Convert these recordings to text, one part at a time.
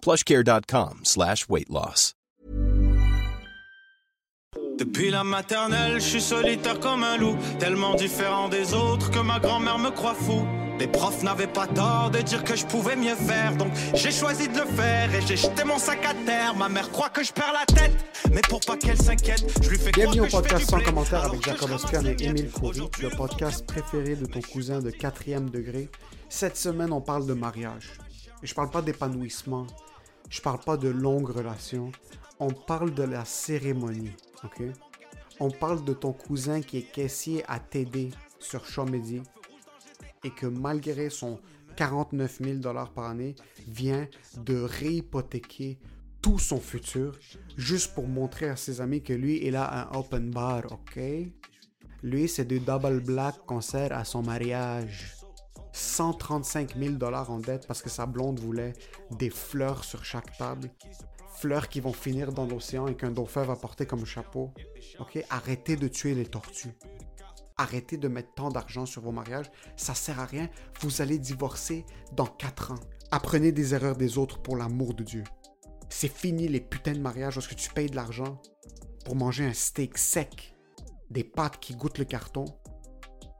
plushcare.com slash weight loss. Depuis la maternelle, je suis solitaire comme un loup, tellement différent des autres que ma grand-mère me croit fou. Les profs n'avaient pas tort de dire que je pouvais mieux faire, donc j'ai choisi de le faire et j'ai jeté mon sac à terre. Ma mère croit que je perds la tête, mais pour pas qu'elle s'inquiète, je lui fais Bienvenue au podcast sans commentaire avec Jacob je Oscan et Émile de Coury, le podcast préféré de ton cousin de quatrième degré. Cette semaine, on parle de mariage. Et je parle pas d'épanouissement, je parle pas de longues relations, on parle de la cérémonie, ok? On parle de ton cousin qui est caissier à TD sur Chomedy et que malgré son 49 000 dollars par année, vient de réhypothéquer tout son futur juste pour montrer à ses amis que lui, il a un open bar, ok? Lui, c'est du double black qu'on sert à son mariage. 135 000 dollars en dette parce que sa blonde voulait des fleurs sur chaque table. Fleurs qui vont finir dans l'océan et qu'un dauphin va porter comme chapeau. Ok? Arrêtez de tuer les tortues. Arrêtez de mettre tant d'argent sur vos mariages. Ça sert à rien. Vous allez divorcer dans 4 ans. Apprenez des erreurs des autres pour l'amour de Dieu. C'est fini les putains de mariages parce que tu payes de l'argent pour manger un steak sec, des pâtes qui goûtent le carton.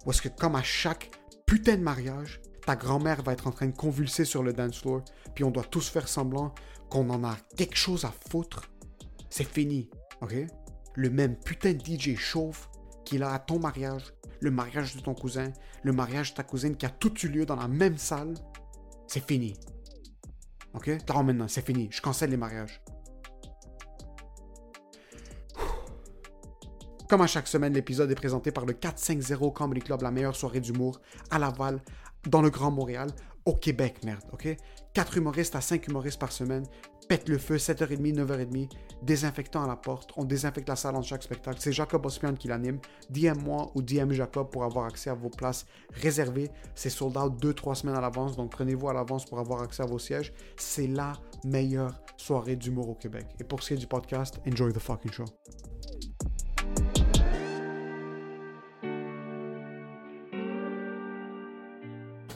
Ou est-ce que comme à chaque putain de mariage, ta grand-mère va être en train de convulser sur le dance floor, puis on doit tous faire semblant qu'on en a quelque chose à foutre. C'est fini, ok? Le même putain de DJ chauve qu'il a à ton mariage, le mariage de ton cousin, le mariage de ta cousine qui a tout eu lieu dans la même salle, c'est fini. Ok? Là maintenant, c'est fini. Je cancelle les mariages. Comme à chaque semaine, l'épisode est présenté par le 450 Comedy Club, la meilleure soirée d'humour à Laval, dans le Grand Montréal, au Québec, merde, ok? 4 humoristes à 5 humoristes par semaine, pète le feu, 7h30, 9h30, désinfectant à la porte, on désinfecte la salle en chaque spectacle. C'est Jacob Ospian qui l'anime. DM moi ou DM Jacob pour avoir accès à vos places réservées. C'est sold out 2-3 semaines à l'avance, donc prenez-vous à l'avance pour avoir accès à vos sièges. C'est la meilleure soirée d'humour au Québec. Et pour ce qui est du podcast, enjoy the fucking show.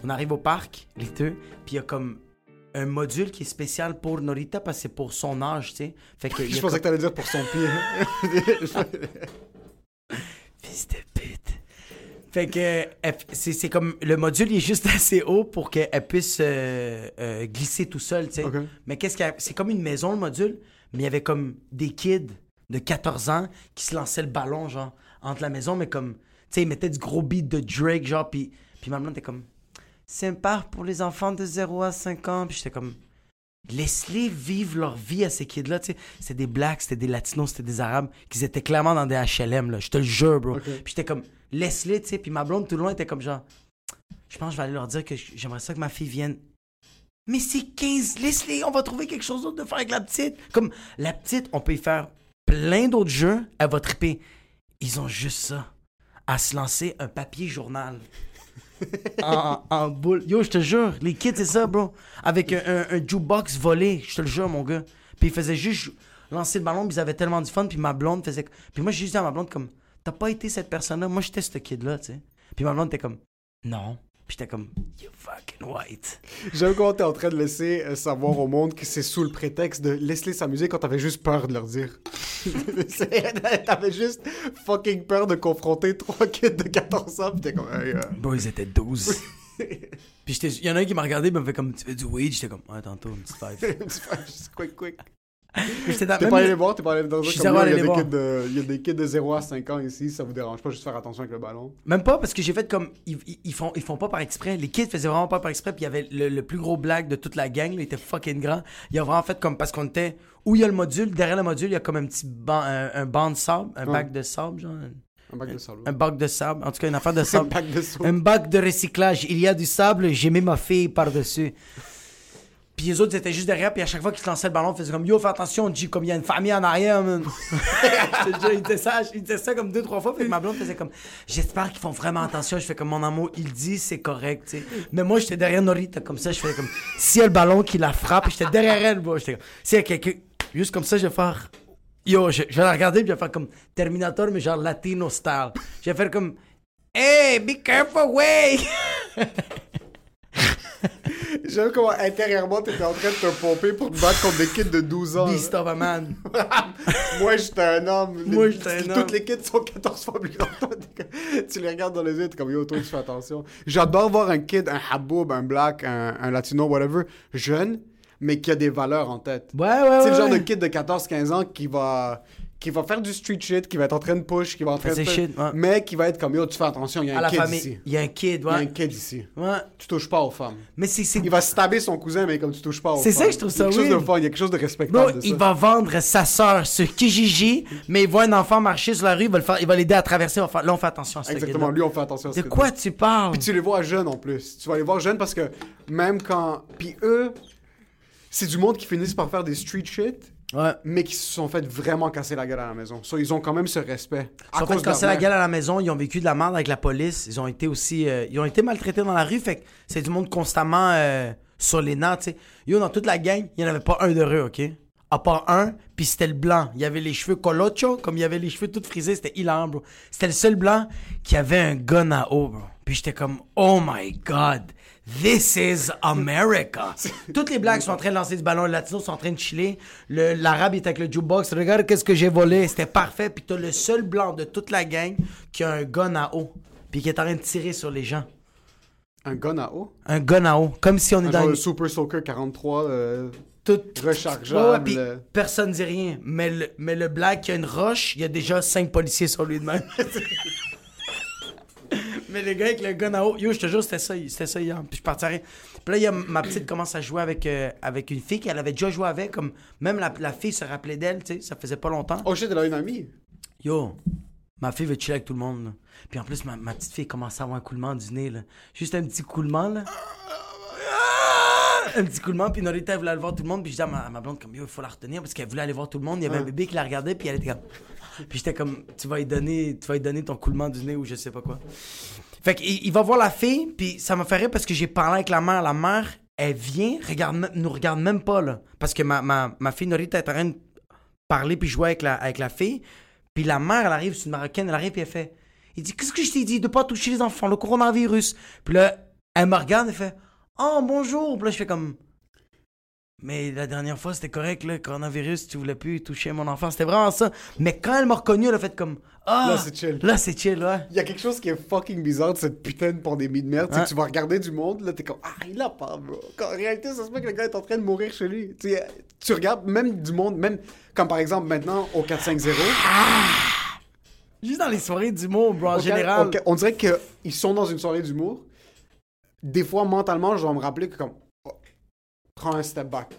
On arrive au parc, les deux, puis il y a comme un module qui est spécial pour Norita parce que c'est pour son âge, tu sais. Fait que Je pensais que t'allais dire pour son pied. Fils de pute. Fait que c'est comme le module il est juste assez haut pour qu'elle puisse euh, euh, glisser tout seul, tu sais. Mais qu'est-ce qu'il y a C'est comme une maison le module, mais il y avait comme des kids de 14 ans qui se lançaient le ballon genre entre la maison mais comme tu sais ils mettaient du gros beat de Drake genre puis puis ma blonde était comme c'est un parc pour les enfants de 0 à 5 ans puis j'étais comme Laisse-les vivre leur vie à ces kids-là, tu sais. C'était des blacks, c'était des latinos, c'était des arabes, qui étaient clairement dans des HLM, là. Je te le jure, bro. Puis j'étais comme, laisse-les, tu sais. Puis ma blonde, tout long, était comme genre, je pense que je vais aller leur dire que j'aimerais ça que ma fille vienne. Mais c'est 15, laisse-les, on va trouver quelque chose d'autre de faire avec la petite. Comme, la petite, on peut y faire plein d'autres jeux, elle va triper. Ils ont juste ça, à se lancer un papier journal en, boule. Yo, je te jure, les kids, c'est ça, bro. Avec un jukebox volé, je te le jure, mon gars. Puis ils faisaient juste lancer le ballon, puis ils avaient tellement du fun, puis ma blonde faisait. Puis moi, j'ai juste dit à ma blonde, comme, t'as pas été cette personne-là, moi, j'étais ce kid-là, tu sais. Puis ma blonde était comme, non. J'étais comme, you fucking white. J'aime comment t'es en train de laisser euh, savoir au monde que c'est sous le prétexte de laisse-les s'amuser quand t'avais juste peur de leur dire. T'avais juste fucking peur de confronter trois kids de 14 ans pis t'es comme hey, euh, Bro, ils étaient 12. puis il y en a un qui m'a regardé, il m'a fait comme, tu fais du weed? J'étais comme, ouais, tantôt, une petite five. just quick quick. T'es pas allé les- voir, t'es pas allé dans suis comme là, il y a des kids de- Il y a des kids de 0 à 5 ans ici, ça vous dérange pas juste faire attention avec le ballon? Même pas parce que j'ai fait comme. Ils, ils- font, ils font pas par exprès. Les kids faisaient vraiment pas par exprès. Puis il y avait le, le plus gros blague de toute la gang. là, il était fucking grand. Il a vraiment fait comme. Parce qu'on était. Où il y a le module, derrière le module, il y a comme un petit banc, un, un banc de sable, un Ouais. bac de sable, genre. Un bac de sable. Un bac de sable. En tout cas, une affaire de Un sable. bac de sable. Un bac de recyclage. Il y a du sable, j'ai mis ma fille par-dessus. Puis les autres étaient juste derrière, puis à chaque fois qu'ils se lançaient le ballon, ils faisaient comme Yo, fais attention, G, comme il y a une famille en arrière, man. Je te jure, ils disaient ça, ils disaient ça comme deux, trois fois, puis ma blonde faisait comme J'espère qu'ils font vraiment attention. Je fais comme mon amour, il dit, c'est correct, tu sais. Mais moi, j'étais derrière Norita, comme ça, je faisais comme S'il y a le ballon qui la frappe, j'étais derrière elle, bro. J'étais comme S'il y a quelqu'un, juste comme ça, je vais faire Yo, je, je vais la regarder, puis je vais faire comme Terminator, mais genre latino style. Je vais faire comme Hey, be careful, way! J'aime comment intérieurement t'étais en train de te pomper pour te battre contre des kids de 12 ans. Beast of a man. Moi, j'étais un homme. Moi, j'étais un Toutes homme. les kids sont 14 fois plus grands Tu les regardes dans les yeux, t'es comme yo, toi, tu fais attention. J'adore voir un kid, un haboub, un black, un, un latino, whatever, jeune, mais qui a des valeurs en tête. Ouais, ouais, C'est le ouais, genre de ouais. kid de 14-15 ans qui va, qui va faire du street shit, qui va être en train de push, qui va en train de shit, ouais. mais qui va être comme yo, tu fais attention, il y a à un kid famille. ici. Il y a un kid, Il y a un ouais. kid ici. Ouais. Tu touches pas aux femmes. Mais c'est. c'est- Il va stabber son cousin, mais comme tu touches pas aux C'est femmes. ça que je trouve ça Il y a quelque chose de fun, il y a quelque chose de respectable Bro, de ça. il va vendre sa soeur sur Kijiji, mais il voit un enfant marcher sur la rue, il va le faire- il va l'aider à traverser. il va faire- là, on fait attention à ce Exactement, lui, on fait attention à ce De quoi tu parles? Puis tu les vois jeunes en plus. Tu vas les voir jeunes parce que même quand. Puis eux, c'est du monde qui finissent par faire des street shit, Ouais. mais qui se sont fait vraiment casser la gueule à la maison. So, ils ont quand même ce respect. Ils sont fait casser la gueule à la maison, ils ont vécu de la merde avec la police, ils ont été aussi, euh, ils ont été maltraités dans la rue, fait que c'est du monde constamment euh, sur les nerfs, tu sais. Yo, dans toute la gang, il n'y en avait pas un d'heureux, ok? À part un, puis c'était le blanc. Il y avait les cheveux colocho, comme il y avait les cheveux tout frisés, c'était hilarant, bro. C'était le seul blanc qui avait un gun à eau, bro. Puis j'étais comme, oh my god, this is America. Toutes les blacks sont en train de lancer du ballon, les latinos sont en train de chiller. Le- L'arabe est avec le jukebox, regarde qu'est-ce que j'ai volé, c'était parfait. Puis t'as le seul blanc de toute la gang qui a un gun à eau, puis qui est en train de tirer sur les gens. Un gun à eau? Un gun à eau, comme si on est Un dans genre une... Super Soaker 43 euh, tout rechargeable. Ouais, ouais, euh. personne dit rien. Mais le, mais le black qui a une roche, il y a déjà cinq policiers sur lui de même. mais le gars avec le gun à eau, yo, je te jure, c'était ça, c'était ça hier. Puis je partirais. Puis là, il y a ma petite commence à jouer avec, euh, avec une fille qu'elle avait déjà joué avec. Comme, même la, la fille se rappelait d'elle, tu sais, ça faisait pas longtemps. Oh shit, elle a une amie. Yo, ma fille veut chiller avec tout le monde. là. Puis en plus, ma, ma petite fille commence à avoir un coulement du nez. Là. Juste un petit coulement, là. Un petit coulement, puis Norita elle voulait aller voir tout le monde. Puis je dis à ma, à ma blonde, comme, yo, il faut la retenir parce qu'elle voulait aller voir tout le monde. Il y avait un bébé qui la regardait, puis elle était comme. Puis j'étais comme, tu vas lui donner, tu vas lui donner ton coulement du nez ou je sais pas quoi. Fait qu'il il va voir la fille, puis ça m'a fait rire parce que j'ai parlé avec la mère. La mère, elle vient, regarde, nous regarde même pas, là. Parce que ma, ma, ma fille Norita est en train de parler puis jouer avec la, avec la fille. Puis la mère, elle arrive, c'est une Marocaine, elle arrive puis elle fait Il dit Qu'est-ce que je t'ai dit de pas toucher les enfants, le coronavirus? Puis là, elle me regarde, elle fait Oh, bonjour. Puis là, je fais comme Mais la dernière fois, c'était correct, le coronavirus, tu voulais plus toucher mon enfant. C'était vraiment ça. Mais quand elle m'a reconnu, elle a fait comme Ah Là, c'est chill. Là, c'est chill, ouais. Il y a quelque chose qui est fucking bizarre de cette putain de pandémie de merde. tu vas regarder du monde, là, t'es comme, ah, il a pas, bro. En réalité, ça se peut que le gars est en train de mourir chez lui. Tu, sais, tu regardes même du monde, même comme par exemple maintenant au 450. Juste dans les soirées d'humour, bro, en général. on dirait qu'ils sont dans une soirée d'humour. Des fois, mentalement, je dois me rappeler que comme, prends un step back.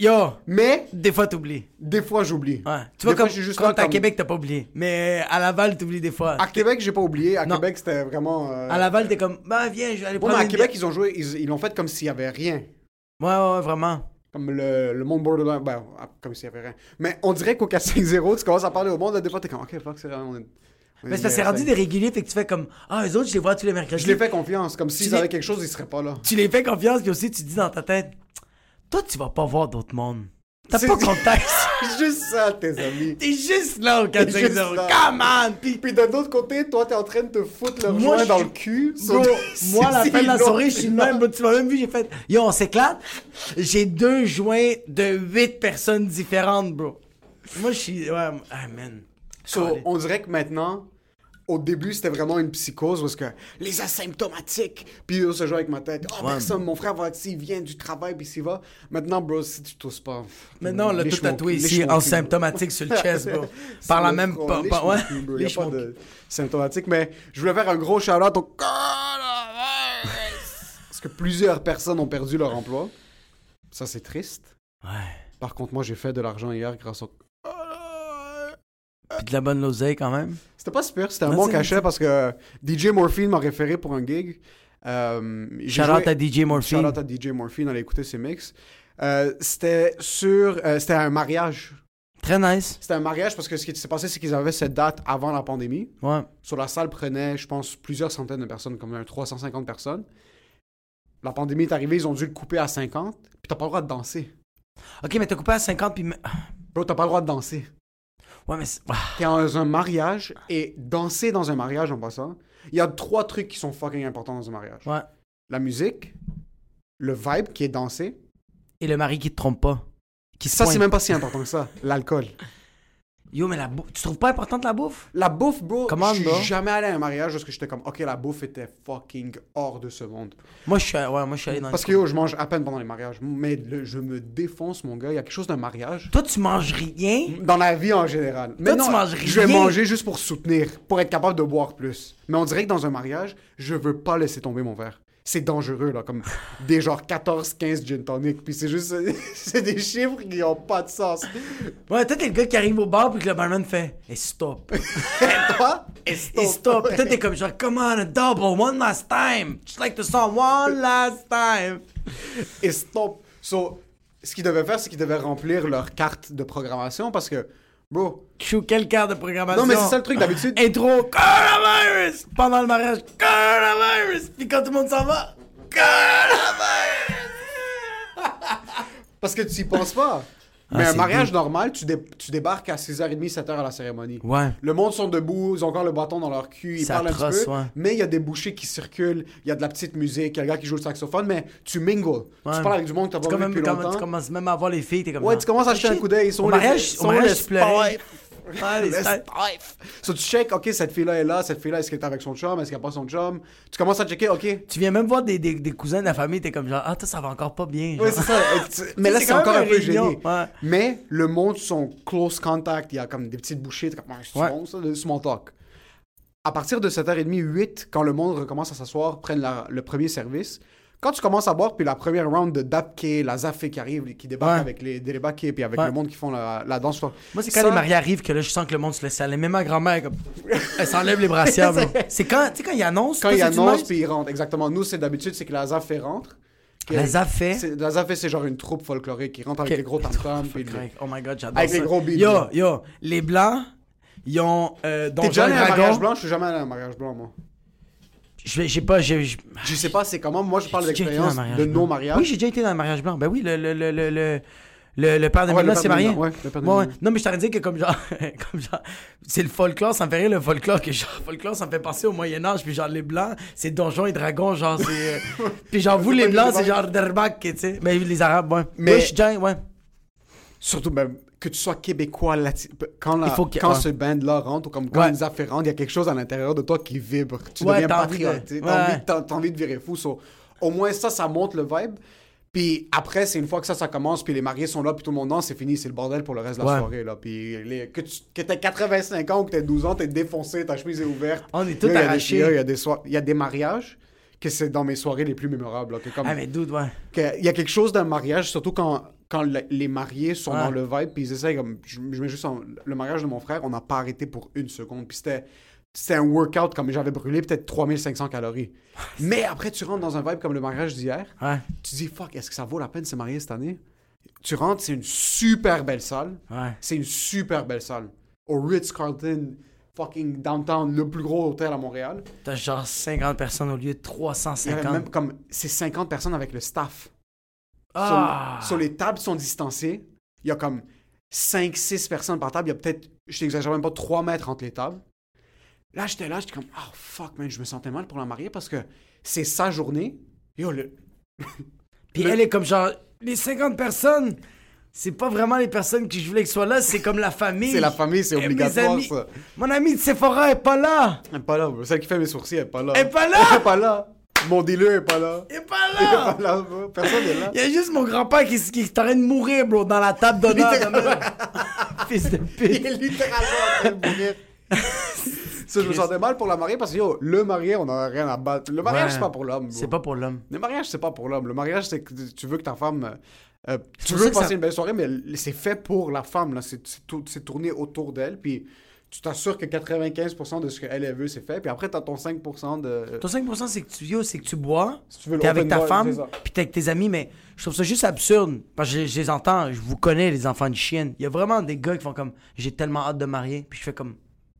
Yo, Mais, des fois, t'oublies. des fois, j'oublie. Ouais. Tu Des vois, fois, comme, suis juste t'es à comme- Québec, t'as pas oublié. Mais à Laval, t'oublies des fois. À Québec, j'ai pas oublié. À Non. Québec, c'était vraiment. euh, À Laval, t'es comme, bah viens, je vais aller Ouais, prendre mais à une Québec, bière. ils ont joué, ils l'ont fait comme s'il y avait rien. Ouais, ouais, ouais, vraiment. Comme le, le monde borderline, ben, ah, comme s'il y avait rien. Mais on dirait qu'au 4-5-0, tu commences à parler au monde, là, des fois, t'es comme, ok, fuck, c'est vrai, Mais c'est parce que c'est bien rendu des réguliers, fait que tu fais comme, ah, les autres, je les vois tous les mercredis. Je les fais confiance, comme s'ils avaient quelque chose, ils seraient pas là. Tu les fais confiance, puis aussi, tu dis dans ta tête, toi, tu vas pas voir d'autres mondes. T'as pas contact. Juste ça, tes amis. T'es juste là au T'es 4 juste 0 là. Come on! Puis, Puis d'un autre côté, toi, t'es en train de te foutre le Moi, joint dans le cul. Bro, moi, à la fin de la soirée, je suis même. Tu m'as même vu, j'ai fait. Yo, on s'éclate. J'ai deux joints de huit personnes différentes, bro. Moi, je suis. Ouais, ah, man. So, on dirait que maintenant, au début, c'était vraiment une psychose parce que les asymptomatiques. Puis on se joue avec ma tête. Oh, Ouais. personne, mon frère va, s'il vient du travail, puis s'il va. Maintenant, bro, si tu tousses pas. Maintenant, on l'a tout tatoué ici, en symptomatique sur le chest, bro. Par la même... pas- ouais, cul, bro. Y a pas de symptomatique, mais je voulais faire un gros shout-out au. Parce que plusieurs personnes ont perdu leur emploi. Ça, c'est triste. Ouais. Par contre, moi, j'ai fait de l'argent hier grâce au... Puis de la bonne l'oseille, quand même. C'était pas super, c'était un bon cachet parce que DJ Morphine m'a référé pour un gig. Euh, Shout out à DJ Morphine. Shout out à DJ Morphine, allez écouter ses mix. Euh, c'était sur... euh, c'était un mariage. Très nice. C'était un mariage parce que ce qui s'est passé, c'est qu'ils avaient cette date avant la pandémie. Ouais. Sur la salle prenait, je pense, plusieurs centaines de personnes, comme un 350 personnes. La pandémie est arrivée, ils ont dû le couper à 50. Puis t'as pas le droit de danser. OK, mais t'as coupé à 50, puis... Bro, t'as pas le droit de danser. Ouais, mais... Ah, T'es dans un mariage et danser dans un mariage en passant, il y a trois trucs qui sont fucking importants dans un mariage. Ouais. La musique, le vibe qui est dansé. Et le mari qui te trompe pas. Qui Ça, c'est même pas si important que ça. L'alcool. Yo, mais la bouffe... Tu trouves pas importante, la bouffe? La bouffe, bro, Commande, je suis jamais allé à un mariage parce que j'étais comme, ok, la bouffe était fucking hors de ce monde. Moi, je suis... Ouais, moi, je suis allé dans... Parce que yo, je mange à peine pendant les mariages. Mais le- je me défonce, mon gars. Il y a quelque chose d'un mariage. Toi, tu manges rien? Dans la vie en général. Mais Toi, tu manges je vais rien. manger juste pour soutenir, pour être capable de boire plus. Mais on dirait que dans un mariage, je veux pas laisser tomber mon verre. C'est dangereux, là, comme des genre 14-15 gin tonic. Puis c'est juste, c'est des chiffres qui ont pas de sens. Ouais, toi, t'es le gars qui arrive au bar, puis que le barman fait « Et stop! Toi, et Et stop! » toi, t'es comme genre « Come on, a double, one last time! Just like the song, one last time! et stop. So, ce qu'ils devaient faire, c'est qu'ils devaient remplir leur carte de programmation parce que, bro, » Chou, quelle carte de programmation? non, mais c'est ça le truc d'habitude. Intro, coronavirus! Pendant le mariage, coronavirus! Puis quand tout le monde s'en va, coronavirus! Parce que tu y penses pas. Mais Ah, un c'est mariage normal, tu, dé- tu débarques à 6h30, 7h à la cérémonie. Ouais. Le monde sont debout, ils ont encore le bâton dans leur cul, ils parlent un atroce, petit peu. ouais. Mais il y a des bouchées qui circulent, il y a de la petite musique, il y a le gars qui joue le saxophone, mais tu mingles. Tu parles avec du monde que t'as Tu, pas vu depuis longtemps. tu commences même à voir les filles, t'es comme Ouais, tu commences à jeter un coup d'œil. Ils sont Au les- mariage, au sont mariage, les tu pleurais. Ah, les spife. So, tu check, ok, cette fille-là est là, cette fille-là, est-ce qu'elle est avec son chum, est-ce qu'elle a pas son chum? Tu commences à checker, ok. Tu viens même voir des, des, des cousins de la famille, t'es comme genre, ah, toi, ça va encore pas bien. Genre. c'est ça. Mais là, C'est encore même un peu gêné. ouais. Mais le monde sont close contact. Il y a comme des petites bouchées. t'es comme, Ah, c'est Ouais. bon, ça, le small talk. À partir de 7h30, 8, quand le monde recommence à s'asseoir, prennent la- le premier service, quand tu commences à boire, puis la première round de Dapke, la Zafé qui arrive, qui débarque Ouais. avec les Deribake, puis avec Ouais. le monde qui font la, la danse. Moi, c'est quand Ça- les mariés arrivent que là, je sens que le monde se laisse aller. Même ma grand-mère, comme, elle s'enlève les brassières. C'est quand, tu sais, quand il annonce. Quand toi, il c'est-tu annonce, nice? puis il rentre. Exactement. Nous, c'est d'habitude, c'est que la Zafé rentre. La Zafé? La Zafé, c'est genre une troupe folklorique qui rentre avec Ok. les gros tam-tams. puis les-. Oh my god, j'adore Avec ça. les gros beats, Yo, yo, les blancs, ils ont euh, T'es et allé à un mariage blanc? Je suis jamais allé à un mariage blanc, moi. Je vais- j'ai pas, j'ai. j'ai- Je sais pas c'est comment. Moi, je parle d'expérience de mariage nos blanc. mariages. Oui, j'ai déjà été dans un mariage blanc. Ben oui, le, le, le, le, le, père de Mila s'est marié. Ouais, le père de Ouais. Non, mais je t'aurais dit que comme genre, comme genre, c'est le folklore, ça me fait rire le folklore, que genre, folklore, ça me fait penser au Moyen-Âge, puis genre, les blancs, c'est donjons et dragons, genre, c'est. euh, puis genre, vous, les blancs, c'est genre Derbak, tu sais. Mais les arabes, ouais. Mais- je suis déjà, ouais. Surtout ben, que tu sois québécois, lati- quand, la- que- quand ouais. ce band-là rentre, ou comme quand Ouais. ils afférents, il y a quelque chose à l'intérieur de toi qui vibre. Tu Ouais, deviens envie de- patriote. T'as envie, envie de virer fou. so, au moins, ça, ça monte le vibe. Puis après, c'est une fois que ça, ça commence, puis les mariés sont là, puis tout le monde danse, c'est fini, c'est le bordel pour le reste de la Ouais. soirée. Là. Puis les- que, tu, que t'aies 85 ans ou que t'aies 12 ans, t'es défoncé, ta chemise est ouverte. On est tous Là, il y a des- arrachés. là, Il y, a des soi- il y a des mariages que c'est dans mes soirées les plus mémorables. là, que comme- Ah, mais dude, ouais. il y a quelque chose d'un mariage, surtout quand, quand le- les mariés sont Ouais. dans le vibe, puis ils essaient comme. Je, je mets juste en- le mariage de mon frère, on n'a pas arrêté pour une seconde. Puis c'était. C'était un workout comme j'avais brûlé peut-être 3500 calories. Mais après, tu rentres dans un vibe comme le mariage d'hier. Ouais. Tu dis, fuck, est-ce que ça vaut la peine de se marier cette année? Tu rentres, c'est une super belle salle. Ouais. C'est une super belle salle. Au Ritz-Carlton, fucking downtown, le plus gros hôtel à Montréal. T'as genre 50 personnes au lieu de Il y avait 350. même comme. C'est 50 personnes avec le staff. Ah! Sur, sur les tables sont distancées. Il y a comme 5-6 personnes par table. Il y a peut-être, je t'exagère même pas, 3 mètres entre les tables. Là, j'étais là, j'étais comme, oh fuck, man, je me sentais mal pour la mariée parce que c'est sa journée. Yo, le... Puis Le- elle est comme genre, les 50 personnes, c'est pas vraiment les personnes que je voulais que soient là, c'est comme la famille. C'est la famille, c'est mes obligatoire, amis- ça. Mon ami de Sephora est pas là. Elle est pas là, bro. Celle qui fait mes sourcils, elle est pas là. Elle est pas là? Elle est pas là. Mon dealer est pas là. Il est pas Elle est là. pas là, bro. Personne n'est là. Il y a juste mon grand-père qui, qui est en train de mourir, bro, dans la table d'honneur. Fils de Il pute. est littéralement en train de mourir. Ça, je me sentais mal pour la mariée parce que, yo, le marié, on en a rien à battre. Le mariage, Ouais. c'est pas pour l'homme. C'est pas pour l'homme. Le mariage, c'est pas pour l'homme. Le mariage, c'est que tu veux que ta femme. euh, euh, tu veux passer ça- une belle soirée, mais c'est fait pour la femme. là. C'est tourné autour d'elle. Puis tu t'assures que 95% de ce qu'elle elle veut, c'est fait. Puis après, t'as ton 5% de. Ton 5%, c'est que tu, c'est que tu bois, Si tu veux le t'es avec ta bar, femme, puis t'es avec tes amis, mais je trouve ça juste absurde. Parce que je, je les entends, je vous connais, les enfants de chienne. Il y a vraiment des gars qui font comme, j'ai tellement hâte de marier, puis je fais comme,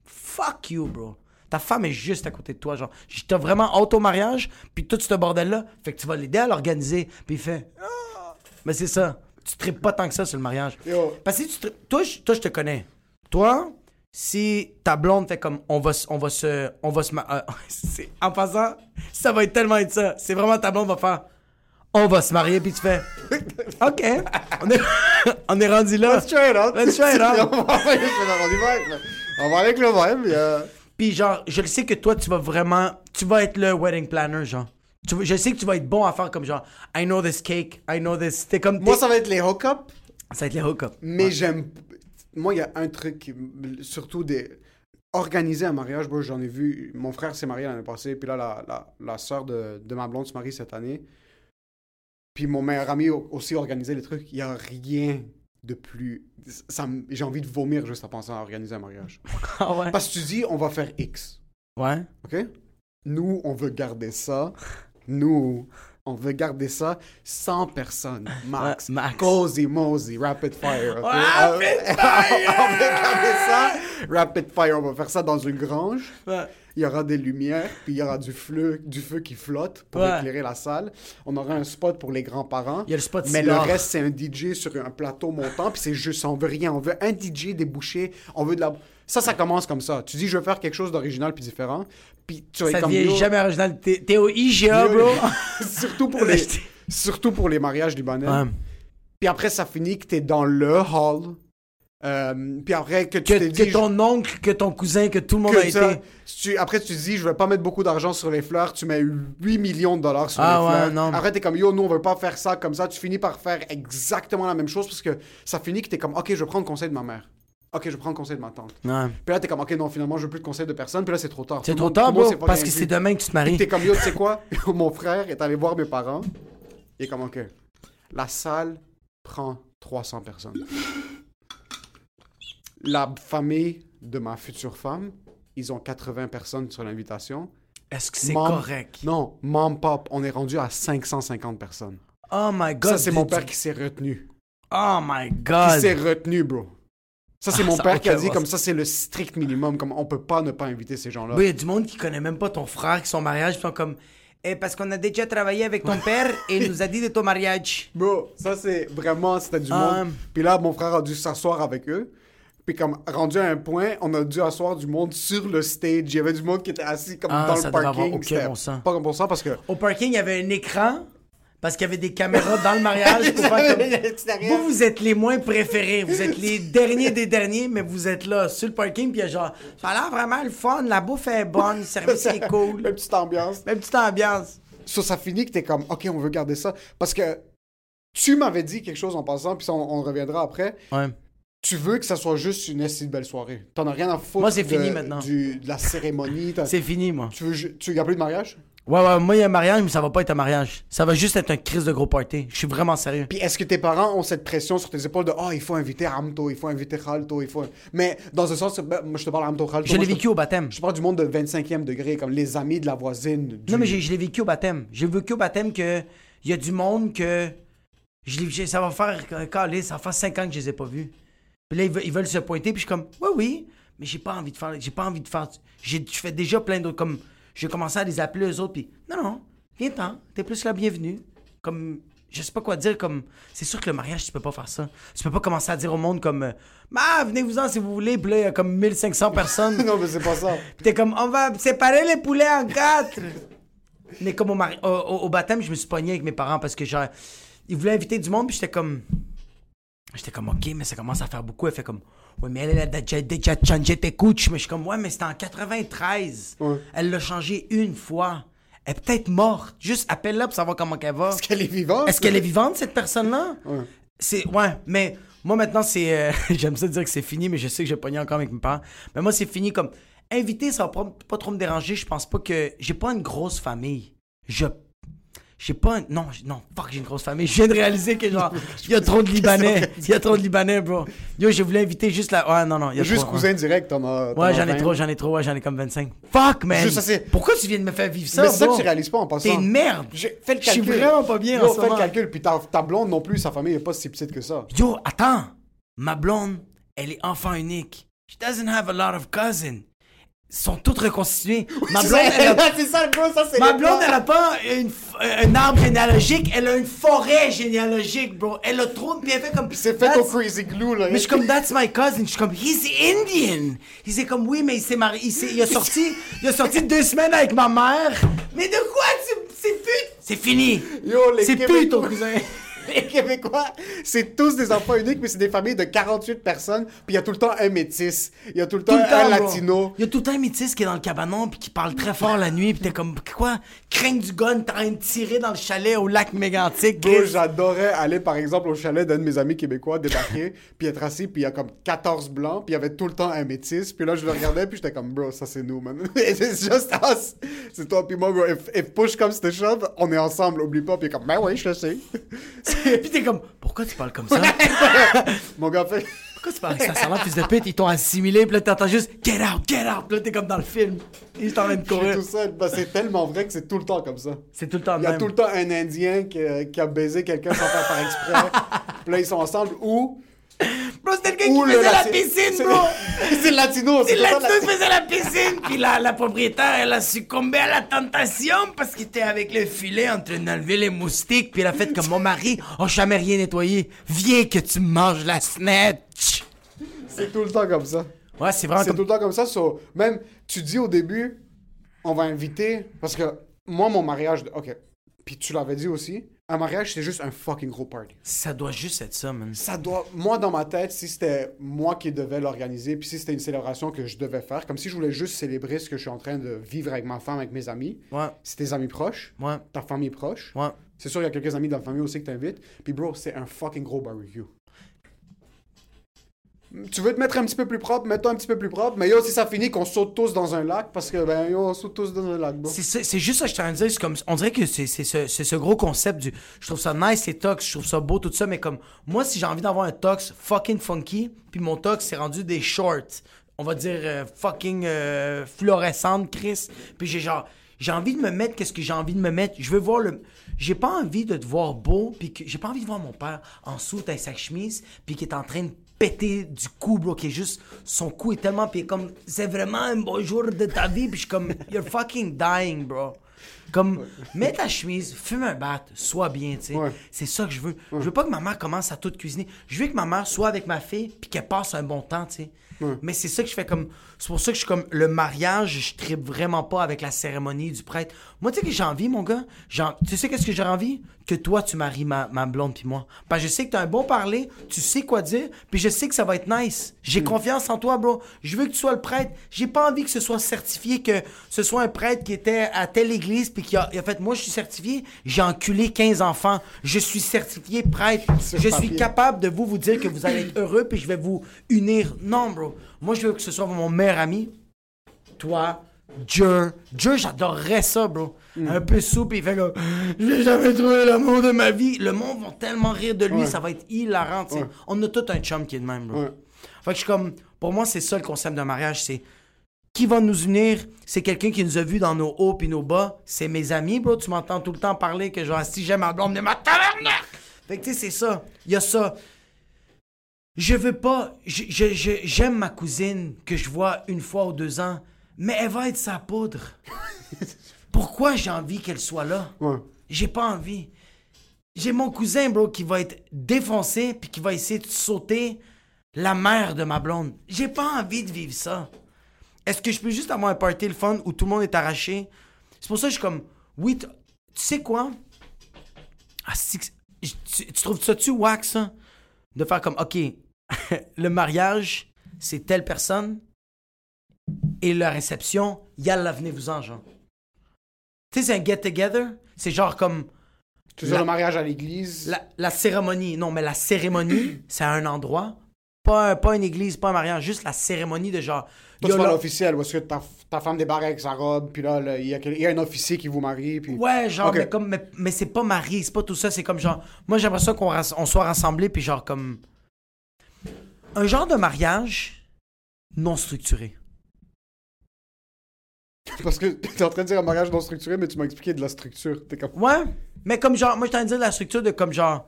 fuck you, bro. Ta femme est juste à côté de toi, genre, t'as vraiment hâte au mariage, puis tout ce bordel-là, fait que tu vas l'aider à l'organiser, puis il fait, ah. mais c'est ça, tu tripes pas tant que ça sur le mariage. Yo. Parce que si tu tripes- toi, je, toi, je te connais. Toi, si ta blonde fait comme on va, on va se, on va se, euh, en passant, ça va être tellement être ça. C'est vraiment ta blonde va faire, on va se marier puis tu fais, ok, on est, on est rendu là. Let's try it out. Let's try it out. On va avec le- vibe. puis, genre, je le sais que toi, tu vas vraiment, tu vas être le wedding planner, genre. Tu je sais que tu vas être bon à faire comme genre, I know this cake, I know this. T'es comme, Moi, ça va être les hook-ups. ça va être les hook-up. Mais j'aime. Moi, il y a un truc, qui surtout des. Organiser un mariage, moi j'en ai vu. Mon frère s'est marié l'année passée, puis là, la, la, la soeur de, de ma blonde se marie cette année. Puis mon meilleur ami aussi organisé les trucs. Il n'y a rien de plus. ça J'ai envie de vomir juste en pensant à organiser un mariage. Ah ouais? Parce que tu dis, on va faire X. Ouais. OK? Nous, on veut garder ça. Nous, on veut garder ça 100 personnes. Max. Ouais, max. Cozy Mosey, Rapid Fire. OK? Rapid Euh, on veut garder ça. Rapid Fire, on va faire ça dans une grange. Ouais. Il y aura des lumières, puis il y aura du feu, du feu qui flotte pour Ouais. éclairer la salle. On aura un spot pour les grands-parents. Il y a le spot Mais le reste, c'est un DJ sur un plateau montant, puis c'est juste, on veut rien. On veut un DJ débouché, on veut de la... Ça, ça commence comme ça. Tu dis, je veux faire quelque chose d'original puis différent, puis tu vas Ça être comme... devient jamais original. T'es t'es au IGA, yo, bro. surtout, pour les, surtout pour les mariages libanais. Ouais. Puis après, ça finit que t'es dans le hall. Euh, puis après, que tu Que, t'es que dit... ton oncle, que ton cousin, que tout le monde que a ça, été. tu- après, tu te dis, je vais pas mettre beaucoup d'argent sur les fleurs, tu mets 8 millions de dollars sur Ah les ouais, fleurs. non. Après, t'es comme, yo, nous, on veut pas faire ça comme ça. Tu finis par faire exactement la même chose parce que ça finit que t'es comme, ok, je vais prendre conseil de ma mère. Ok, je vais prendre conseil de ma tante. Ouais. Puis là, t'es comme, ok, non, finalement, je veux plus de conseil de personne. Puis là, c'est trop tard. C'est le trop tard, le bro, parce que c'est demain que tu te maries. t'es comme, yo, tu sais quoi? Mon frère est allé voir mes parents. Il est comme, ok, la salle prend 300 personnes. La famille de ma future femme, ils ont 80 personnes sur l'invitation. Est-ce que c'est Mom- correct? Non, mom pop, on est rendu à 550 personnes. Oh my god. Ça, c'est mon père qui s'est retenu. Oh my Qui god. s'est retenu, bro. Ça, c'est Ah, mon ça père qui a dit comme ça, c'est le strict minimum. Comme on peut pas ne pas inviter ces gens-là. Bro, il y a du monde qui connaît même pas ton frère, qui son mariage, puis sont comme. Eh, parce qu'on a déjà travaillé avec ton père et il nous a dit de ton mariage. Bro, ça c'est vraiment, c'était du Ah. monde. Puis là, mon frère a dû s'asseoir avec eux. Puis comme rendu à un point, on a dû asseoir du monde sur le stage. Il y avait du monde qui était assis comme Ah, dans ça le parking. avoir aucun bon sens. Pas comme bon sens parce que. Au parking, il y avait un écran parce qu'il y avait des caméras dans le mariage. pour faire comme- Vous, vous êtes les moins préférés. Vous êtes les derniers des derniers, mais vous êtes là sur le parking. Puis il y a genre, ça a l'air vraiment le fun. La bouffe est bonne, le service est cool. Une petite ambiance. Même petite ambiance. Ça, ça finit que t'es comme, OK, on veut garder ça. Parce que tu m'avais dit quelque chose en passant, puis on reviendra après. Ouais. Tu veux que ça soit juste une assez belle soirée. T'en as rien à foutre. Moi, c'est fini maintenant. du- de la cérémonie. C'est fini, moi. Tu veux, tu y a plus de mariage? Ouais, ouais, moi, il y a un mariage, mais ça va pas être un mariage. Ça va juste être un crise de gros party. Je suis vraiment sérieux. Puis est-ce que tes parents ont cette pression sur tes épaules de oh il faut inviter Amto, il faut inviter Khalto, il faut mais dans un sens ben, moi je te parle Amto Khalto. Je l'ai te- vécu au baptême. Je te parle du monde de 25e degré comme les amis de la voisine. du- Non, mais j'ai- je l'ai vécu au baptême. J'ai vécu au baptême que il y a du monde que. Je ça va faire. euh, calé, ça va faire 5 ans que je les ai pas vus. Puis là, ils veulent, ils veulent se pointer, puis je suis comme, oui, oui, mais j'ai pas envie de faire. J'ai pas envie de faire. Je fais déjà plein d'autres. Comme. J'ai commencé à les appeler eux autres, puis non, non, viens-t'en, t'es plus la bienvenue. Comme. Je sais pas quoi dire, comme. C'est sûr que le mariage, tu peux pas faire ça. Tu peux pas commencer à dire au monde comme. Ah, venez-vous-en si vous voulez, puis là, il y a comme 1500 personnes. non mais c'est pas ça. Puis t'es comme, on va séparer les poulets en quatre. Mais comme au, mari- au, au- au baptême, je me suis pogné avec mes parents parce que genre, ils voulaient inviter du monde, puis j'étais comme, J'étais comme, OK, mais ça commence à faire beaucoup. Elle fait comme, ouais, mais elle, elle a déjà, déjà changé tes couches. Mais je suis comme, ouais, mais c'était en 93. Ouais. Elle l'a changé une fois. Elle est peut-être morte. Juste appelle-la pour savoir comment elle va. Est-ce qu'elle est vivante? Est-ce qu'elle est vivante, cette personne-là? Ouais. C'est, ouais, mais moi maintenant, c'est. euh, J'aime ça dire que c'est fini, mais je sais que j'ai pogné encore avec mes parents. Mais moi, c'est fini comme. Invité, ça va pas, pas trop me déranger. Je pense pas que. J'ai pas une grosse famille. Je. J'ai pas un... Non, non, fuck, j'ai une grosse famille. Je viens de réaliser que, genre, il y a trop de Libanais. Il y a trop de Libanais, bro. Yo, j'ai voulu inviter juste la. Ouais, non, non, il y a Juste trop, cousin direct, t'en as. Ouais, j'en ai 20. trop, j'en ai trop, ouais, j'en ai comme 25. Fuck, man. Juste assez. Pourquoi tu viens de me faire vivre ça, Mais c'est ça que tu réalises pas en passant. T'es une merde. Fait le Je suis calcul. vraiment pas bien en Yo, ce fais le calcul. Puis ta, ta blonde non plus, sa famille est pas si petite que ça. Yo, attends. Ma blonde, elle est enfant unique. She doesn't have a lot of cousins. Ils sont toutes reconstituées. Ma blonde, elle a... c'est ça, bro, ça c'est Ma blonde, elle a pas une f- un arbre généalogique, elle a une forêt généalogique, bro. Elle a trop de bienfaits comme. C'est fait au crazy glue, là. Mais je suis comme, that's my cousin. Je suis comme, he's Indian. Il s'est comme, oui, mais il s'est marié. Il, s'est- il a sorti, il a sorti deux semaines avec ma mère. Mais de quoi tu. C'est pute. C'est fini. Yo, les C'est pute, ton cousin. Les Québécois, c'est tous des enfants uniques, mais c'est des familles de 48 personnes, puis il y a tout le temps un métis, il y a tout le temps, Tout le un bro. latino. Il y a tout le temps un métis qui est dans le cabanon puis qui parle très fort la nuit puis t'es comme quoi? Crainte du gun t'es en train de tirer dans le chalet au lac mégantique Bro, j'adorais aller, par exemple, au chalet d'un de mes amis québécois, débarquer, puis être assis, puis il y a comme 14 blancs, puis il y avait tout le temps un métis, puis là, je le regardais, puis j'étais comme, bro, ça c'est nous, man. It's just us. C'est toi, puis moi, bro. If, if push comes to shove, on est ensemble, oublie pas, puis comme, ben oui, je le sais. puis t'es comme pourquoi tu parles comme ça? Mon gars fait. pourquoi tu parles avec ça? Ça fils de pute ils t'ont assimilé puis là t'entends juste get out get out puis là t'es comme dans le film ils sont en train de Je suis courir tout. Ben, c'est tellement vrai que c'est tout le temps comme ça. c'est tout le temps Il y a même tout le temps un Indien qui, qui a baisé quelqu'un sans faire par exprès. puis là, ils sont ensemble. Ou. Bro c'était le gars qui faisait la piscine c'est- bro c'est le latino. C'est le temps là la- qui faisait la piscine, puis la, la propriétaire, elle a succombé à la tentation parce qu'il était avec le filet en train d'enlever les moustiques, puis elle a fait comme mon mari, oh, jamais rien nettoyé, viens que tu manges la snatch. C'est tout le temps comme ça. Ouais, c'est vraiment C'est comme... tout le temps comme ça. so, même, tu dis au début, on va inviter. Parce que moi, mon mariage. de- Ok. Puis tu l'avais dit aussi. Un mariage, c'est juste un fucking gros party. Ça doit juste être ça, man. Ça doit. Moi, dans ma tête, si c'était moi qui devais l'organiser, puis si c'était une célébration que je devais faire, comme si je voulais juste célébrer ce que je suis en train de vivre avec ma femme, avec mes amis, Ouais, c'est tes amis proches, ouais, ta famille proche. ouais. C'est sûr, il y a quelques amis dans la famille aussi que t'invites. Puis, bro, c'est un fucking gros barbecue. Tu veux te mettre un petit peu plus propre, mets-toi un petit peu plus propre. Mais yo, si ça finit qu'on saute tous dans un lac, parce que, ben, on saute tous dans un lac, bro. C'est juste ça que je suis en train de dire. Comme, on dirait que c'est ce, ce gros concept du. Je trouve ça nice, les tox, je trouve ça beau, tout ça, mais comme moi, si j'ai envie d'avoir un tox fucking funky, puis mon tox, c'est rendu des shorts, on va dire euh, fucking euh, fluorescentes, Chris, puis j'ai genre. J'ai envie de me mettre qu'est-ce que j'ai envie de me mettre. Je veux voir le. J'ai pas envie de te voir beau, puis que j'ai pas envie de voir mon père en soute avec sa chemise, puis qui est en train de péter du cou, bro, qui est juste. Son cou est tellement. Puis comme. C'est vraiment un beau jour de ta vie, puis je suis comme. You're fucking dying, bro. Comme, mets ta chemise, fume un bat, sois bien, tu sais. Ouais. C'est ça que je veux. Je veux pas que ma mère commence à tout cuisiner. Je veux que ma mère soit avec ma fille, puis qu'elle passe un bon temps, tu sais. Mais c'est ça que je fais comme. C'est pour ça que je suis comme. Le mariage, je tripe vraiment pas avec la cérémonie du prêtre. Moi, tu sais que j'ai envie, mon gars. Tu sais qu'est-ce que j'ai envie? Que toi, tu maries ma, ma blonde puis moi. Parce que je sais que t'as un bon parler, tu sais quoi dire, puis je sais que ça va être nice. J'ai confiance en toi, bro. Je veux que tu sois le prêtre. J'ai pas envie que ce soit certifié que ce soit un prêtre qui était à telle église puis qui a, a fait moi je suis certifié, j'ai enculé 15 enfants, je suis certifié prêtre. Je suis capable de vous vous dire que vous allez être heureux puis je vais vous unir. Non, bro. Moi je veux que ce soit mon meilleur ami, toi, Dieu. Dieu, j'adorerais ça, bro. Mm. Un peu soupe, il fait comme Je vais jamais trouver l'amour de ma vie. Le monde va tellement rire de lui, Ouais. ça va être hilarant, tu sais. Ouais. On a tout un chum qui est de même, bro. Ouais. Fait que je suis comme, pour moi, c'est ça le concept d'un mariage, c'est qui va nous unir, c'est quelqu'un qui nous a vus dans nos hauts puis nos bas. C'est mes amis, bro. Tu m'entends tout le temps parler que genre, si j'aime ma blonde de ma tavernaire. Fait que tu sais, c'est ça. Il y a ça. Je veux pas. je- je- je- J'aime ma cousine que je vois une fois ou deux ans, mais elle va être sa poudre. Pourquoi j'ai envie qu'elle soit là? Ouais. J'ai pas envie. J'ai mon cousin, bro, qui va être défoncé puis qui va essayer de sauter la mère de ma blonde. J'ai pas envie de vivre ça. Est-ce que je peux juste avoir un party le fun où tout le monde est arraché? C'est pour ça que je suis comme, oui, tu sais quoi? Ah, tu, tu trouves ça-tu wack, ça? de faire comme, OK, le mariage, c'est telle personne, et la réception, yalla, venez-vous-en, genre. Tu sais, c'est un get-together. C'est genre comme Tu veux La- le mariage à l'église. la, la cérémonie. Non, mais la cérémonie, c'est à un endroit. Pas, un- pas une église, pas un mariage, juste la cérémonie de genre. Toi, tu parles là- officiel, où est-ce que ta, ta femme débarque avec sa robe, puis là, il y, a y a un officier qui vous marie, puis... Ouais, genre, mais, comme, mais, mais c'est pas marié, c'est pas tout ça, c'est comme genre. Moi, j'aimerais ça qu'on on soit rassemblés, puis genre comme. Un genre de mariage non structuré. Parce que t'es en train de dire un mariage non structuré, mais tu m'as expliqué de la structure. T'es comme... Ouais, mais comme genre, moi, je t'en dire la structure de comme genre.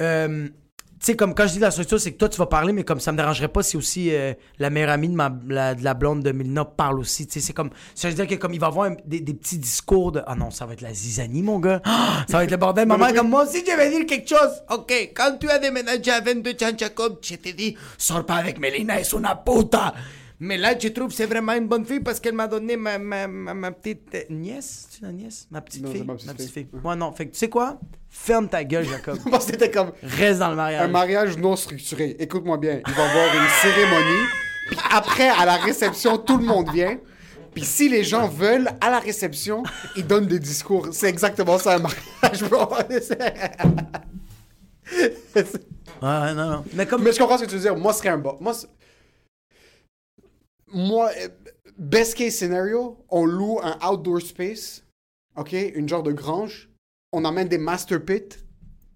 Euh, sais, comme quand je dis la structure, c'est que toi, tu vas parler, mais comme ça me dérangerait pas si aussi euh, la meilleure amie de, ma, la, de la blonde de Milna parle aussi. Tu sais, c'est comme. Ça veut dire que comme il va avoir des, des petits discours de. Ah non, ça va être la zizanie, mon gars. Ah, ça va être le bordel. Maman, comme moi aussi, je vais dire quelque chose. Ok, quand tu as déménagé à 22 ans, Jacob, je t'ai dit, sors pas avec Mélina, es una puta. Mais là, je trouve que c'est vraiment une bonne fille parce qu'elle m'a donné ma, ma, ma, ma petite euh, nièce. C'est la nièce? Ma petite Non, fille? ma petite fille. Ouais, non. Fait que tu sais quoi? Ferme ta gueule, Jacob. Parce que t'étais comme... Reste dans le mariage. Un mariage non structuré. Écoute-moi bien, il va y avoir une cérémonie, puis après, à la réception, tout le monde vient, puis si les gens veulent, à la réception, ils donnent des discours. C'est exactement ça, un mariage, Ouais, non, non. Mais comme. Mais je comprends ce que tu veux dire. Moi, ce serait un bon. Moi, moi, best case scenario, on loue un outdoor space, ok, une genre de grange. On amène des master pits,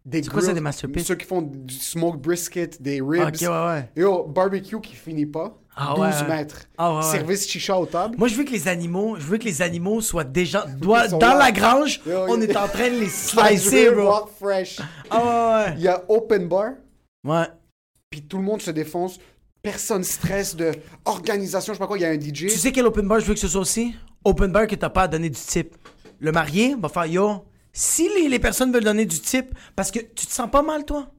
des C'est quoi ça, des master pits? Ceux qui font du smoke brisket, des ribs. Ok, ouais, ouais. Yo, barbecue qui finit pas. Ah 12 ouais, ouais. mètres. Ah ouais. Service chicha aux tables. Moi, je veux que les animaux, je veux que les animaux soient déjà sont dans là. la grange. Yo, on est en train de les Slicer, bro. fresh. Ah Il y a open bar. Ouais. puis tout le monde se défonce. Personne stresse de organisation, je sais pas quoi. Il y a un DJ. Tu sais quel open bar je veux que ce soit aussi? Open bar que t'as pas à donner du type. Le marié va faire yo. Si les, personnes veulent donner du type, parce que tu te sens pas mal, toi?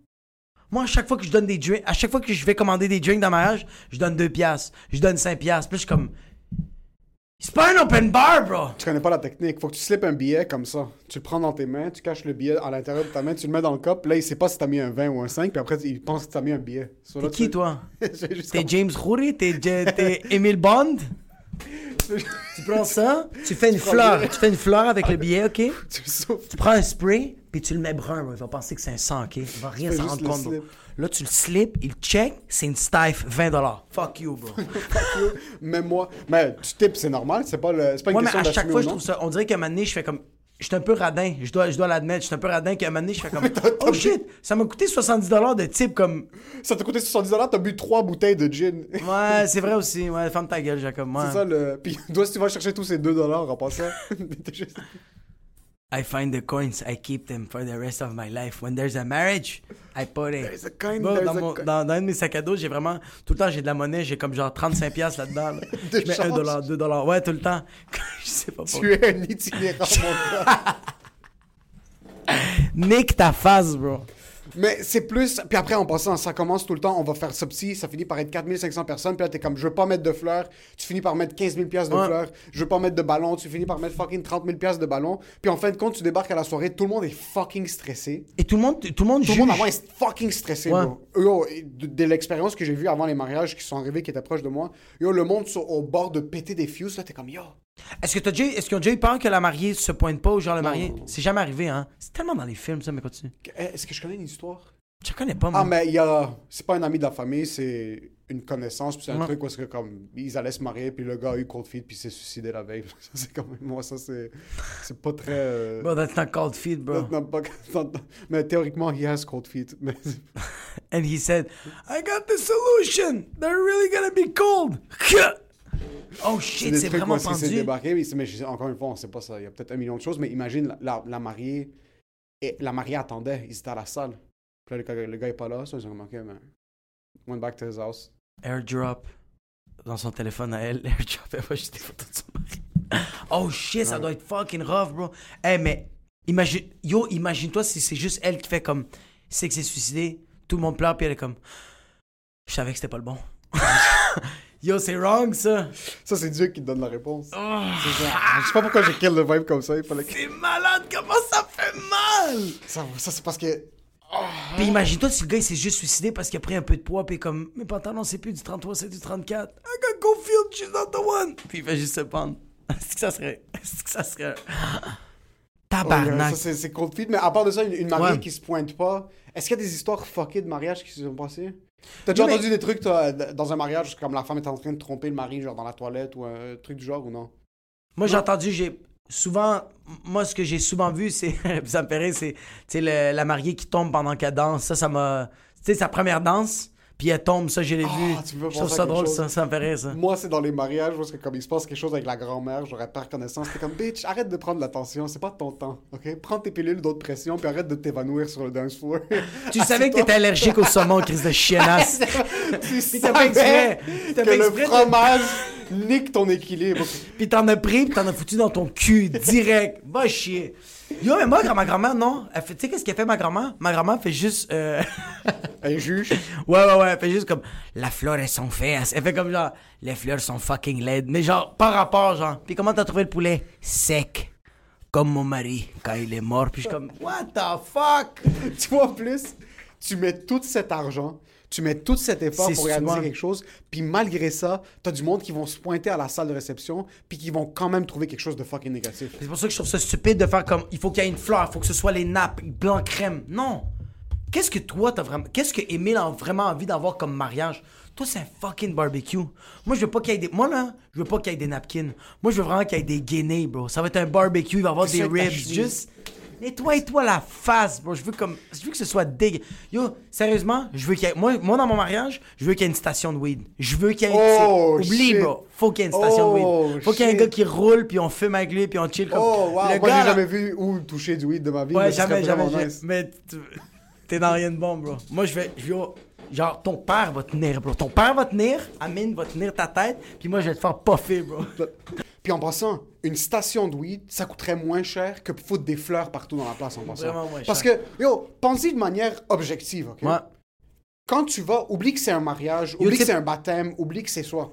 Moi, à chaque fois que je donne des drinks, à chaque fois que je vais commander des drinks dans ma mariage, je donne 2 piastres, je donne 5 piastres. Puis je suis comme. C'est pas un open bar, bro! Tu connais pas la technique. Faut que tu slips un billet comme ça. Tu le prends dans tes mains, tu caches le billet à l'intérieur de ta main, tu le mets dans le cop. Là, il sait pas si t'as mis un 20 ou un 5, puis après, il pense que t'as mis un billet. So, là, T'es qui, tu- toi? T'es comme- James Rory? T'es Je- t'es Emile Bond? tu prends ça, tu fais une fleur, tu fais une fleur avec le billet, ok? Tu souffles. Tu prends un spray, puis tu le mets brun, bro. il va penser que c'est un sang, ok? Il va rien s'en juste rendre le compte, bro. slip. Là, tu le slip, il check, c'est une stife, 20$. Fuck you, bro. Mais moi, mais tu tipes, c'est normal. C'est pas, le... c'est pas une Moi, mais question à chaque fois, je trouve ça. On dirait qu'à un moment donné, je fais comme. Je suis un peu radin, je dois, je dois l'admettre. Je suis un peu radin qu'à un moment donné, je fais comme. oh shit, ça m'a coûté 70$ de type comme. Ça t'a coûté 70$, t'as bu trois bouteilles de gin. Ouais, c'est vrai aussi. Ouais, ferme ta gueule, Jacob. Ouais. C'est ça le. Puis, toi, si tu vas chercher tous ces 2$ en passant. t'es juste- I find the coins, I keep them for the rest of my life. When there's a marriage, I put it. There's a coin, Bro, there's dans, a mon- coin. dans- dans un de mes sacs à dos, j'ai vraiment. Tout le temps, j'ai de la monnaie, j'ai comme genre 35$ piastres là-dedans. là. Je mets 1$, change. dollar, 2$. Ouais, tout le temps. je sais pas pourquoi. tu es un itinérant, mon gars. Nique ta face, bro. Mais c'est plus. Puis après, en passant, ça commence tout le temps. On va faire ça petit, ça finit par être 4500 personnes. Puis là, t'es comme, je veux pas mettre de fleurs. Tu finis par mettre 15 000 piastres de Ouais. fleurs. Je veux pas mettre de ballons. Tu finis par mettre fucking 30 000 piastres de ballons. Puis en fin de compte, tu débarques à la soirée. Tout le monde est fucking stressé. Et tout le monde, tout le monde Tout le monde avant est fucking stressé, Ouais. bro. Yo, de, de l'expérience que j'ai vue avant les mariages qui sont arrivés, qui étaient proches de moi, yo, le monde sur- au bord de péter des fuses, là, t'es comme, yo. Est-ce que t'as déjà, est-ce qu'ils ont déjà eu peur que la mariée se pointe pas ou genre le Non, marié? non, non. C'est jamais arrivé, hein? C'est tellement dans les films, ça, mais continue. Eh, Est-ce que je connais une histoire? Je connais pas, moi. Ah, mais il y a. C'est pas un ami de la famille, c'est une connaissance. Puis c'est un Ouais. truc où est-ce que, comme, ils allaient se marier, puis le gars a eu cold feet, puis s'est suicidé la veille. Ça, c'est quand même. Moi, ça, c'est. C'est pas très. euh, Bro, that's not called feet, bro. non, pas- non, mais théoriquement, he has cold feet. Mais And he said, I got the solution. They're really gonna be cold. Oh shit, c'est vraiment pendu. débarqué. Mais, c'est- mais je- encore une fois, on sait pas ça. Il y a peut-être un million de choses, mais imagine la, la, la mariée. Et la mariée attendait, ils étaient à la salle. Puis là, le gars, le gars est pas là, ça, ils ont remarqué, mais. Went back to his house. Airdrop dans son téléphone à elle. Airdrop, elle voit juste des photos de son mari. Oh shit, ça doit être fucking rough, bro. Eh, mais imagine, yo, imagine-toi si c'est juste elle qui fait comme, c'est que c'est suicidé, tout le monde pleure, puis elle est comme, je savais que c'était pas le bon. yo, c'est wrong, ça. Ça, c'est Dieu qui te donne la réponse. Ça. Je sais pas pourquoi j'ai kill le vibe comme ça. Fallait. C'est malade, comment ça fait mal? Ça, ça, c'est parce que. Ah, Puis imagine-toi si le gars il s'est juste suicidé parce qu'il a pris un peu de poids, puis comme, mes pantalons c'est plus du 33, c'est du 34. I got go field, she's not the one. Puis il fait juste se pendre. Est-ce que ça serait. Est-ce que ça serait. Tabarnak? Ça, c'est, c'est cold feet. Mais à part de ça, une, une mariée Ouais. qui se pointe pas, est-ce qu'il y a des histoires fuckées de mariage qui se sont passées? T'as déjà mais- entendu des trucs, toi, dans un mariage, comme la femme est en train de tromper le mari, genre dans la toilette ou un truc du genre ou non? Moi, j'ai entendu, j'ai souvent, moi, ce que j'ai souvent vu, c'est, ça me c'est, la mariée qui tombe pendant qu'elle danse. Ça, ça m'a, tu sais, sa première danse, puis elle tombe, ça, je l'ai Ah, vu. Je trouve ça drôle, ça, ça me fait rire, ça. Moi, c'est dans les mariages, parce que comme il se passe quelque chose avec la grand-mère, j'aurais pas reconnaissance. C'était comme, bitch, arrête de prendre l'attention, c'est pas ton temps, ok? Prends tes pilules d'autre pression, puis arrête de t'évanouir sur le dance floor. Tu savais que t'étais allergique au saumon, crise de chiennasse. tu. T'as que le fromage nique ton équilibre. Puis t'en as pris, puis t'en as foutu dans ton cul, direct. Va chier. Yo, mais moi, ma grand-mère, non. Tu sais, qu'est-ce qu'elle fait, ma grand-mère? Ma grand-mère fait juste. euh, Un juge. Ouais, ouais, ouais, elle fait juste comme la fleur, elles sont faites. Elle fait comme genre les fleurs sont fucking laides. Mais genre, par rapport, genre. Puis comment t'as trouvé le poulet? Sec. Comme mon mari quand il est mort. Puis je suis comme, what the fuck? Tu vois, en plus, tu mets tout cet argent, tu mets tout cet effort pour réaliser souvent- quelque chose, puis malgré ça, t'as du monde qui vont se pointer à la salle de réception, puis qui vont quand même trouver quelque chose de fucking négatif. C'est pour ça que je trouve ça stupide de faire comme il faut qu'il y ait une fleur, il faut que ce soit les nappes, blanc crème. Non. Qu'est-ce que toi t'as vraiment. Qu'est-ce que Emile a vraiment envie d'avoir comme mariage? Toi, c'est un fucking barbecue. Moi, je veux pas qu'il y ait des. Moi, là, je veux pas qu'il y ait des napkins. Moi, je veux vraiment qu'il y ait des guinées, bro. Ça va être un barbecue, il va y avoir des ribs. Juste. Nettoie-toi la face, bro. Je veux comme. Je veux que ce soit dégueu. Yo, sérieusement, je veux qu'il y ait. Moi, moi, dans mon mariage, je veux qu'il y ait une station de weed. Je veux qu'il y ait. Oh, Oublie, shit. bro. Faut qu'il y ait une station de Oh, weed. Faut qu'il y ait un gars qui roule, puis on fume avec lui, puis on chill comme. Oh, wow, Le moi gars, j'ai là- jamais vu où toucher du weed de ma vie. Ouais, jamais, jamais. nice. Mais t'es dans rien de bon, bro. Moi, je vais. je vais- genre, ton père va tenir, bro. Ton père va tenir, Amine va tenir ta tête, puis moi, je vais te faire puffer, bro. Puis en passant, une station de weed, ça coûterait moins cher que foutre des fleurs partout dans la place en passant. Moins Parce cher. que, yo, pense-y de manière objective, ok? Ouais. Quand tu vas, oublie que c'est un mariage, oublie que c'est un baptême, oublie que c'est soit.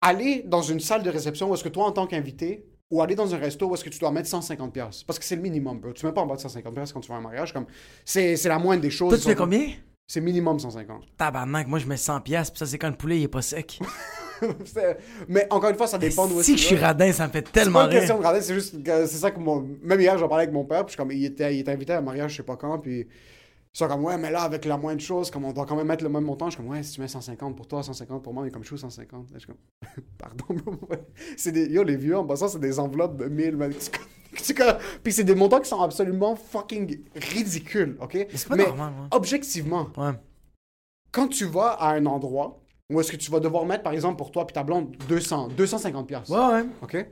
Aller dans une salle de réception où est-ce que toi, en tant qu'invité, ou aller dans un resto où est-ce que tu dois mettre 150$. piastres. Parce que c'est le minimum, bro. Tu mets pas en bas de 150$ piastres quand tu vas à un mariage. Comme, c'est, la moindre des choses. Toi, tu fais sont- combien? C'est minimum 150. Tabarnak, moi, je mets 100 pièces, puis ça, c'est quand le poulet, il est pas sec. C'est- Mais encore une fois, ça dépend d'où si que je suis radin, ça me fait C'est pas tellement une question rire. de regarder, c'est juste c'est ça que mon. Même hier, j'en parlais avec mon père, puis comme, il était, il était invité à un mariage, je sais pas quand, puis. Ils sont comme, ouais, mais là, avec la moindre chose, comme on doit quand même mettre le même montant, je suis comme, ouais, si tu mets 150 pour toi, 150 pour moi, mais comme je suis 150. Là, je suis comme, pardon, c'est des. Yo, les vieux, en passant, c'est des enveloppes de 1000, man. Tu Puis c'est des montants qui sont absolument fucking ridicules, ok? c'est pas normal, ouais. objectivement, Ouais. quand tu vas à un endroit où est-ce que tu vas devoir mettre, par exemple, pour toi puis ta blonde, 200, 250 piastres? Ouais, ouais. OK?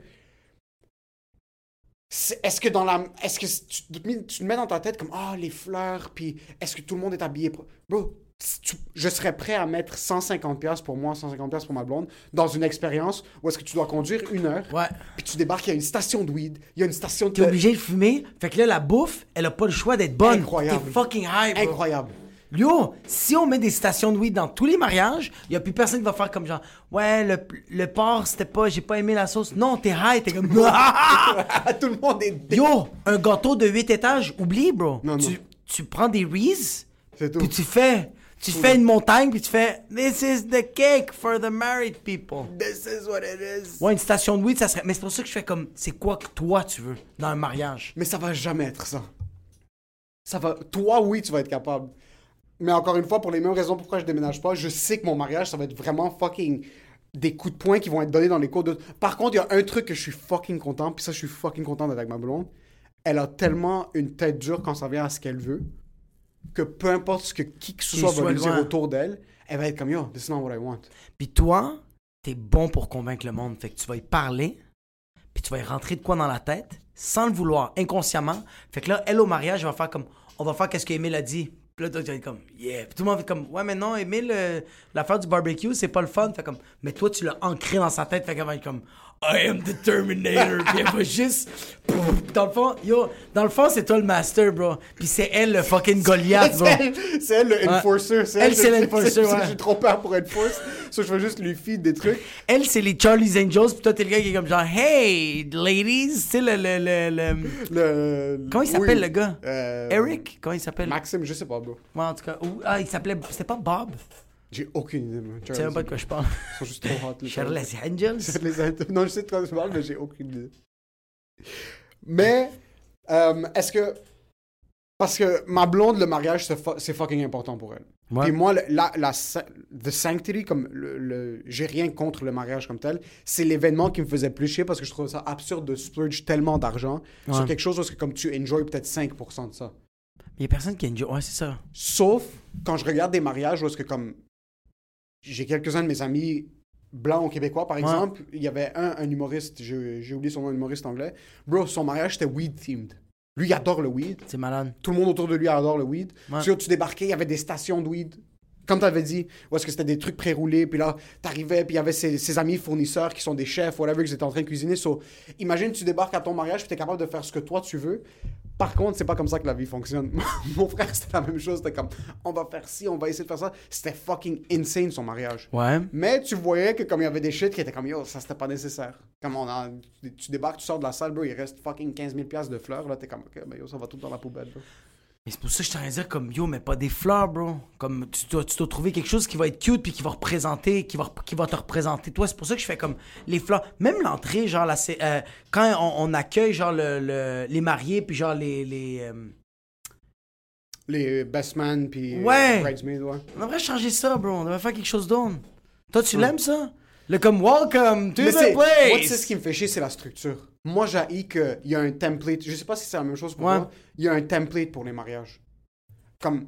Est-ce que dans la. Est-ce que tu te, mets- tu te mets dans ta tête comme Ah, les fleurs, puis est-ce que tout le monde est habillé Bro, tu- je serais prêt à mettre 150$ piastres pour moi, 150$ piastres pour ma blonde, dans une expérience où est-ce que tu dois conduire une heure, Ouais. puis tu débarques, il y a une station de weed, il y a une station de. T'es obligé de fumer, fait que là, la bouffe, elle a pas le choix d'être bonne. Incroyable. T'es fucking high, bro. Incroyable. Yo, si on met des stations de weed dans tous les mariages, y a plus personne qui va faire comme genre, ouais, le, le porc, c'était pas, j'ai pas aimé la sauce. Non, t'es high, t'es comme, tout le monde est. dé- yo, un gâteau de 8 étages, oublie, bro. Non, non. Tu, tu prends des Reese, C'est tout. puis tu fais, tu fais une montagne, puis tu fais, this is the cake for the married people. This is what it is. Ouais, une station de weed, ça serait, mais c'est pour ça que je fais comme, c'est quoi que toi tu veux dans un mariage? Mais ça va jamais être ça. Ça va. Toi, oui, tu vas être capable. Mais encore une fois, pour les mêmes raisons pourquoi je déménage pas, je sais que mon mariage, ça va être vraiment fucking des coups de poing qui vont être donnés dans les cours de. Par contre, il y a un truc que je suis fucking content, puis ça, je suis fucking content d'être avec ma blonde. Elle a tellement une tête dure quand ça vient à ce qu'elle veut, que peu importe ce que qui que ce soit va lui dire autour d'elle, elle va être comme yo, this is not what I want. Puis toi, t'es bon pour convaincre le monde. Fait que tu vas y parler, puis tu vas y rentrer de quoi dans la tête, sans le vouloir, inconsciemment. Fait que là, elle au mariage, elle va faire comme, on va faire qu'est-ce qu'Emile a dit. Puis là, vas être comme, yeah. Tout le monde fait comme, ouais, mais non, Emile, euh, l'affaire du barbecue, c'est pas le fun. Fait comme, mais toi, tu l'as ancré dans sa tête. Fait comme, I am the Terminator. puis elle va juste. Dans le fond, yo, dans le fond, c'est toi le master, bro. Puis c'est elle le fucking Goliath, bro. C'est elle, le enforcer. C'est Elle, c'est l'enforcer, ouais. J'ai trop peur pour enforce. So, je vais juste lui feed des trucs. Elle, c'est les Charlie's Angels, puis toi, t'es le gars qui est comme genre, hey, ladies, tu sais, le, le, le. Comment il s'appelle, le gars? Euh, Eric? Comment il s'appelle? Maxime, je sais pas, bro. Ouais, en tout cas. ah, il s'appelait. C'était pas Bob? J'ai aucune idée. Tu sais même pas de quoi je parle. Ils sont juste trop hot, les Charlie's Angels? Les int- Non, je sais de quoi tu parles, mais j'ai aucune idée. Mais, euh, est-ce que. Parce que ma blonde, le mariage, c'est fu- c'est fucking important pour elle. Ouais. Puis moi, le- la, la, the sanctity, comme le, le- j'ai rien contre le mariage comme tel, c'est l'événement qui me faisait plus chier parce que je trouvais ça absurde de splurge tellement d'argent sur quelque chose parce que comme tu enjoy peut-être 5% de ça. Il y a personne qui enjoy. Ouais, c'est ça. Sauf quand je regarde des mariages où est-ce que comme j'ai quelques-uns de mes amis blancs ou québécois par exemple, il y avait un, un humoriste, j'ai j'ai oublié son nom, un humoriste anglais. Bro, son mariage c'était weed themed. Lui, il adore le weed. C'est malade. Tout le monde autour de lui adore le weed. Ouais. Tu, tu débarquais, il y avait des stations de weed. Comme tu avais dit, où est-ce que c'était des trucs pré-roulés, puis là, t'arrivais, puis il y avait ses, ses amis fournisseurs qui sont des chefs, whatever, qui étaient en train de cuisiner. So, imagine, tu débarques à ton mariage, puis t'es capable de faire ce que toi tu veux. Par contre, c'est pas comme ça que la vie fonctionne. Mon frère, c'était la même chose. C'était comme, on va faire ci, on va essayer de faire ça. C'était fucking insane, son mariage. Ouais. Mais tu voyais que comme il y avait des shit qui étaient comme yo, ça c'était pas nécessaire. Comme on a, tu débarques, tu sors de la salle, bro, il reste fucking 15 000 piastres de fleurs, là, t'es comme, ok, ben yo, ça va tout dans la poubelle, bro. Mais c'est pour ça que je t'en dire comme yo, mais pas des fleurs, bro. Comme tu dois, tu dois trouver quelque chose qui va être cute puis qui va représenter, qui va, qui va te représenter. Toi, c'est pour ça que je fais comme les fleurs. Même l'entrée, genre, là, c'est, euh, quand on, on accueille, genre, le, le- les mariés puis genre les. les euh, Les best man, puis euh, Ouais. bridesmaids, ouais. On devrait changer ça, bro. On devrait faire quelque chose d'autre. Toi, tu l'aimes, ça? Le comme welcome to Mais the c'est, moi, place. tu sais, ce qui me fait chier, c'est la structure. Moi, j'ai qu'il y a un template. Je sais pas si c'est la même chose pour Ouais. toi. Il y a un template pour les mariages. Comme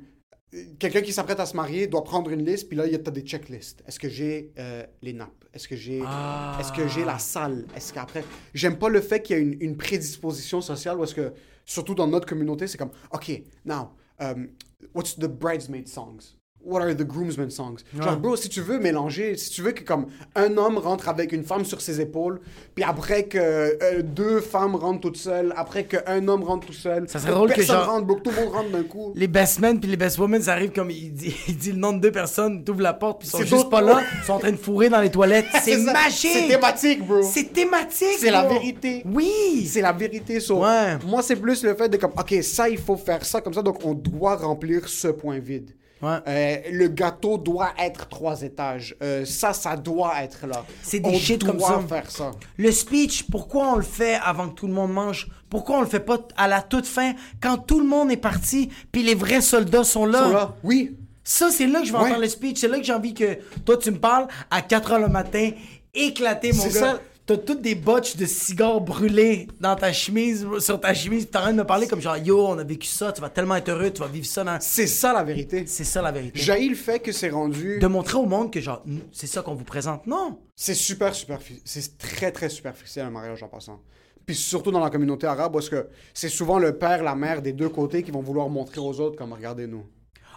euh, quelqu'un qui s'apprête à se marier doit prendre une liste, puis là, il y a t'as des checklists. Est-ce que j'ai euh, les nappes? Est-ce que j'ai Ah. est-ce que j'ai la salle? Est-ce qu'après j'aime pas le fait qu'il y a une, une prédisposition sociale parce que surtout dans notre communauté, c'est comme OK, now um, what's the bridesmaid songs? What are the groomsmen songs? Genre, bro, si tu veux mélanger, si tu veux que comme un homme rentre avec une femme sur ses épaules, puis après que euh, deux femmes rentrent toutes seules, après qu'un homme rentre tout seul, Ça serait drôle que genre- rentre, bro, que tout le monde rentre d'un coup. Les best men puis les best women, ça arrive comme il dit, il dit le nom de deux personnes, t'ouvres la porte puis ils sont juste pas là, ils sont en train de fourrer dans les toilettes. C'est magique. C'est thématique, bro. C'est thématique. C'est la vérité. Oui. C'est la vérité. so, Ouais. Moi, c'est plus le fait de comme, OK, ça, il faut faire ça comme ça, donc on doit remplir ce point vide. Ouais. Euh, le gâteau doit être trois étages. Euh, ça, ça doit être là. C'est des on shit comme doit ça. faire ça. Le speech, pourquoi on le fait avant que tout le monde mange? Pourquoi on le fait pas à la toute fin quand tout le monde est parti puis les vrais soldats sont là, So là, oui. Ça, c'est là que je vais Ouais. entendre le speech. C'est là que j'ai envie que toi, tu me parles à 4 h le matin, éclaté, mon gars. ça. T'as toutes des botches de cigares brûlés dans ta chemise, sur ta chemise, t'es en train de me parler comme genre, yo, on a vécu ça, tu vas tellement être heureux, tu vas vivre ça dans. C'est ça la vérité. C'est ça la vérité. J'ai le fait que c'est rendu. De montrer au monde que genre, c'est ça qu'on vous présente. Non. C'est super superficiel. C'est très, très superficiel un mariage en passant. Puis surtout dans la communauté arabe, parce que c'est souvent le père, la mère des deux côtés qui vont vouloir montrer aux autres comme regardez-nous.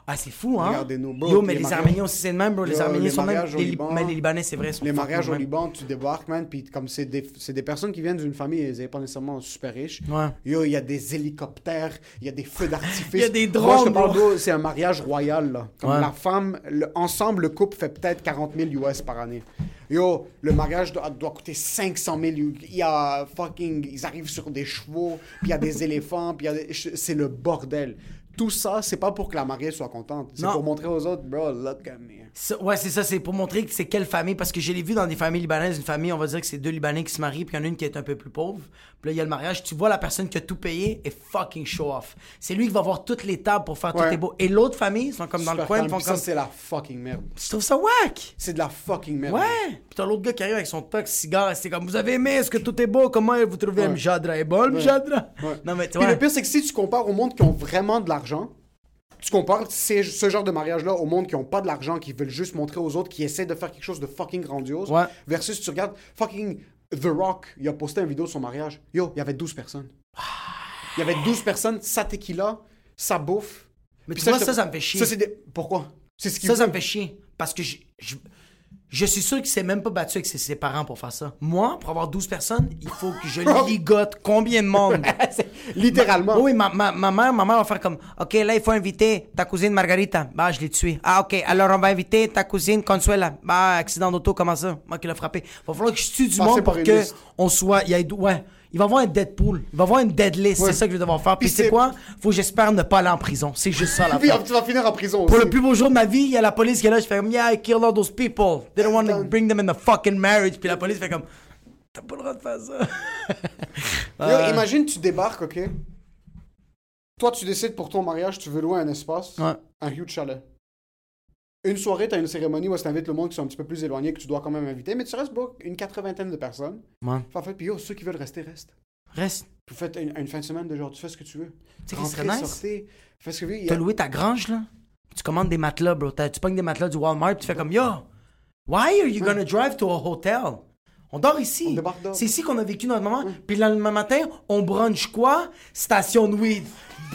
Ah, c'est fou, hein? Regardez-nous, bro, Yo, mais les Arméniens aussi, c'est le même, bro. Les Yo, Arméniens les sont même. Lib- Liban- mais les Libanais, c'est vrai. sont Les mariages au même. Liban, tu débarques, man, puis comme c'est des, des personnes qui viennent d'une famille, elles n'est pas nécessairement super riches. Ouais. Yo, il y a des hélicoptères, il y a des feux d'artifice. Il y a des Moi, je te drones, bro, c'est un mariage royal, là. Comme Ouais. la femme, le- ensemble, le couple fait peut-être 40 000 US par année. Yo, le mariage doit, doit coûter 500 000 US. Il y a fucking... Ils arrivent sur des chevaux, puis il y a des éléphants, puis il y a des- C'est le bordel. Tout ça, c'est pas pour que la mariée soit contente. C'est pour montrer aux autres, bro, look at me. Ça- ouais, c'est ça, c'est pour montrer que c'est quelle famille, parce que je l'ai vu dans des familles libanaises, une famille, on va dire que c'est deux Libanais qui se marient, puis il y en a une qui est un peu plus pauvre. Puis là, il y a le mariage, tu vois la personne qui a tout payé et fucking show off. C'est lui qui va voir toutes les tables pour faire tout est beau. Et l'autre famille, ils sont comme dans le coin, ils font comme. c'est la fucking merde. Je trouve ça whack! C'est de la fucking merde. Ouais! Puis t'as l'autre gars qui arrive avec son tox, cigare, c'est comme, vous avez aimé, est-ce que tout est beau? Comment vous trouvez Ouais. un Mjadra est bon? Ouais. Non, mais tu Puis vois. le pire, c'est que si tu compares au monde qui ont vraiment de l'argent, tu compares ces- ce genre de mariage-là au monde qui ont pas de l'argent, qui veulent juste montrer aux autres, qui essaient de faire quelque chose de fucking grandiose, Ouais. versus tu regardes fucking The Rock, il a posté une vidéo de son mariage. Yo, il y avait 12 personnes. Il y avait 12 personnes, sa tequila, sa bouffe. Mais Puis tu vois, je te- ça, ça me fait chier. Ça, c'est des... Pourquoi? C'est ce qui Ça, ça me fait chier. Parce que je. je- Je suis sûr qu'il s'est même pas battu avec ses, ses parents pour faire ça. Moi, pour avoir 12 personnes, il faut que je ligote combien de monde? Littéralement. Oui, ma, ma, ma mère, ma mère va faire comme, OK, là, il faut inviter ta cousine Margarita. Bah, je l'ai tuée. Ah, OK, alors on va inviter ta cousine Consuela. Bah, accident d'auto, comment ça? Moi qui l'ai frappé. Va falloir que je tue du Passer monde pour que on soit, il y ait, ouais. Il va avoir un Deadpool. Il va avoir une dead list. Ouais. C'est ça que je vais devoir faire. Puis Puis c'est quoi? Faut que j'espère ne pas aller en prison. C'est juste ça, la Puis fin. tu vas finir en prison Pour aussi. le plus beau jour de ma vie, il y a la police qui est là. Je fais comme, yeah, I killed all those people. They don't want to bring them in the fucking marriage. Puis la police fait comme, t'as pas le droit de faire ça. Yo, Ouais. imagine, tu débarques, ok? Toi, tu décides pour ton mariage, tu veux louer un espace, Ouais. un huge chalet. Une soirée, t'as une cérémonie où tu invites le monde qui sont un petit peu plus éloignés, que tu dois quand même inviter, mais tu restes bro, une quatre-vingtaine de personnes. Ouais. En fait, puis yo, ceux qui veulent rester, restent. Reste. Puis vous faites une, une fin de semaine de genre, tu fais ce que tu veux. Tu sais serait nice? fais ce que. Il y T'as a- loué ta grange, là? Tu commandes des matelas, bro. Tu pognes des matelas du Walmart, tu fais comme, yo, why are you gonna drive to a hotel? On dort ici. C'est ici qu'on a vécu notre moment. Puis le lendemain matin, on brunch quoi? Station de weed.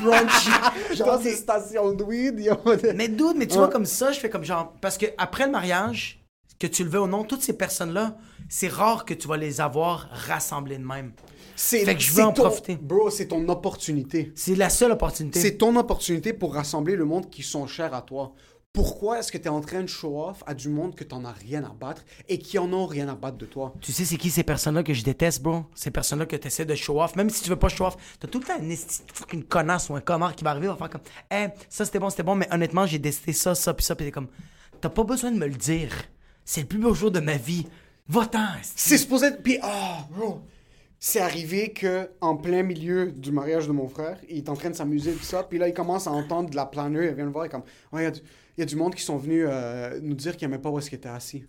Brunch. Genre, c'est station de weed. Mais dude, mais tu Ouais. vois comme ça, je fais comme genre parce que après le mariage, que tu le veux ou non, toutes ces personnes-là, c'est rare que tu vas les avoir rassemblées de même. C'est Fait que je veux en ton- profiter. Bro, c'est ton opportunité. C'est la seule opportunité. C'est ton opportunité pour rassembler le monde qui sont chers à toi. Pourquoi est-ce que tu es en train de show off à du monde que t'en as rien à battre et qui en ont rien à battre de toi? Tu sais, c'est qui ces personnes-là que je déteste, bro? Ces personnes-là que tu essaies de show off. Même si tu veux pas show off, t'as tout le temps une fucking connasse ou un connard qui va arriver, va faire comme, eh, ça c'était bon, c'était bon, mais honnêtement, j'ai décidé ça, ça, puis ça, puis t'es comme, t'as pas besoin de me le dire. C'est le plus beau jour de ma vie. Va-t'en. C'est supposé être. Puis, ah, bro! C'est arrivé que en plein milieu du mariage de mon frère, il est en train de s'amuser tout ça, puis là il commence à entendre de la planeur, il vient me voir comme il y a du- il y, a du monde qui sont venus euh, nous dire qu'ils n'aimaient pas où est-ce qu'ils étaient assis.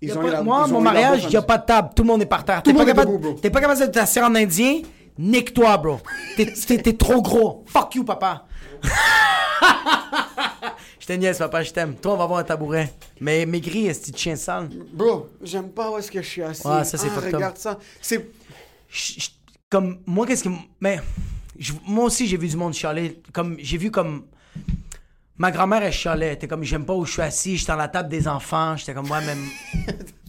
Ils a ont pas- la- moi, ils mon mariage, il a en- pas de table. Tout le monde est par terre. T'es pas, capable, t'es pas capable de t'asseoir en indien? Nique-toi, bro. T'es, trop gros. Fuck you, papa. je te niaise, papa, je t'aime. Toi, on va avoir un tabouret. Mais maigri, est-ce que chien sale? Bro, j'aime pas où est-ce que je suis assis. Ouais, ça, c'est ah, regarde ça. C'est comme moi qu'est-ce que mais je- moi aussi j'ai vu du monde chialer comme j'ai vu comme ma grand-mère elle chialait t'es comme j'aime pas où je suis assis j'étais dans la table des enfants. J'étais comme moi même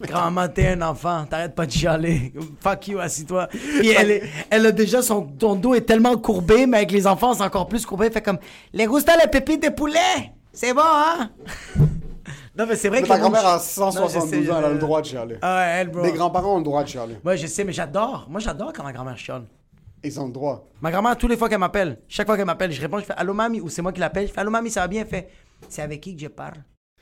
grand-maman t'es un enfant. T'arrêtes pas de chialer. Fuck you assis-toi. Puis elle est- elle a déjà son ton dos est tellement courbé mais avec les enfants c'est encore plus courbé. Fait comme les gusta les pépites de poulet c'est bon hein? Non mais c'est vrai Mais que ta grand-mère a Non, je 172 sais, ans, elle a le droit de chialer. ah ouais, elle bro. Les grands-parents ont le droit de chialer. Ouais, je sais, mais j'adore. Moi, j'adore quand ma grand-mère chiale. Ils ont le droit. Ma grand-mère, toutes les fois qu'elle m'appelle, chaque fois qu'elle m'appelle, je réponds, je fais Allô, mamie, ou c'est moi qui l'appelle. Je fais Allô, mamie, ça va bien? Elle fait C'est avec qui que je parle?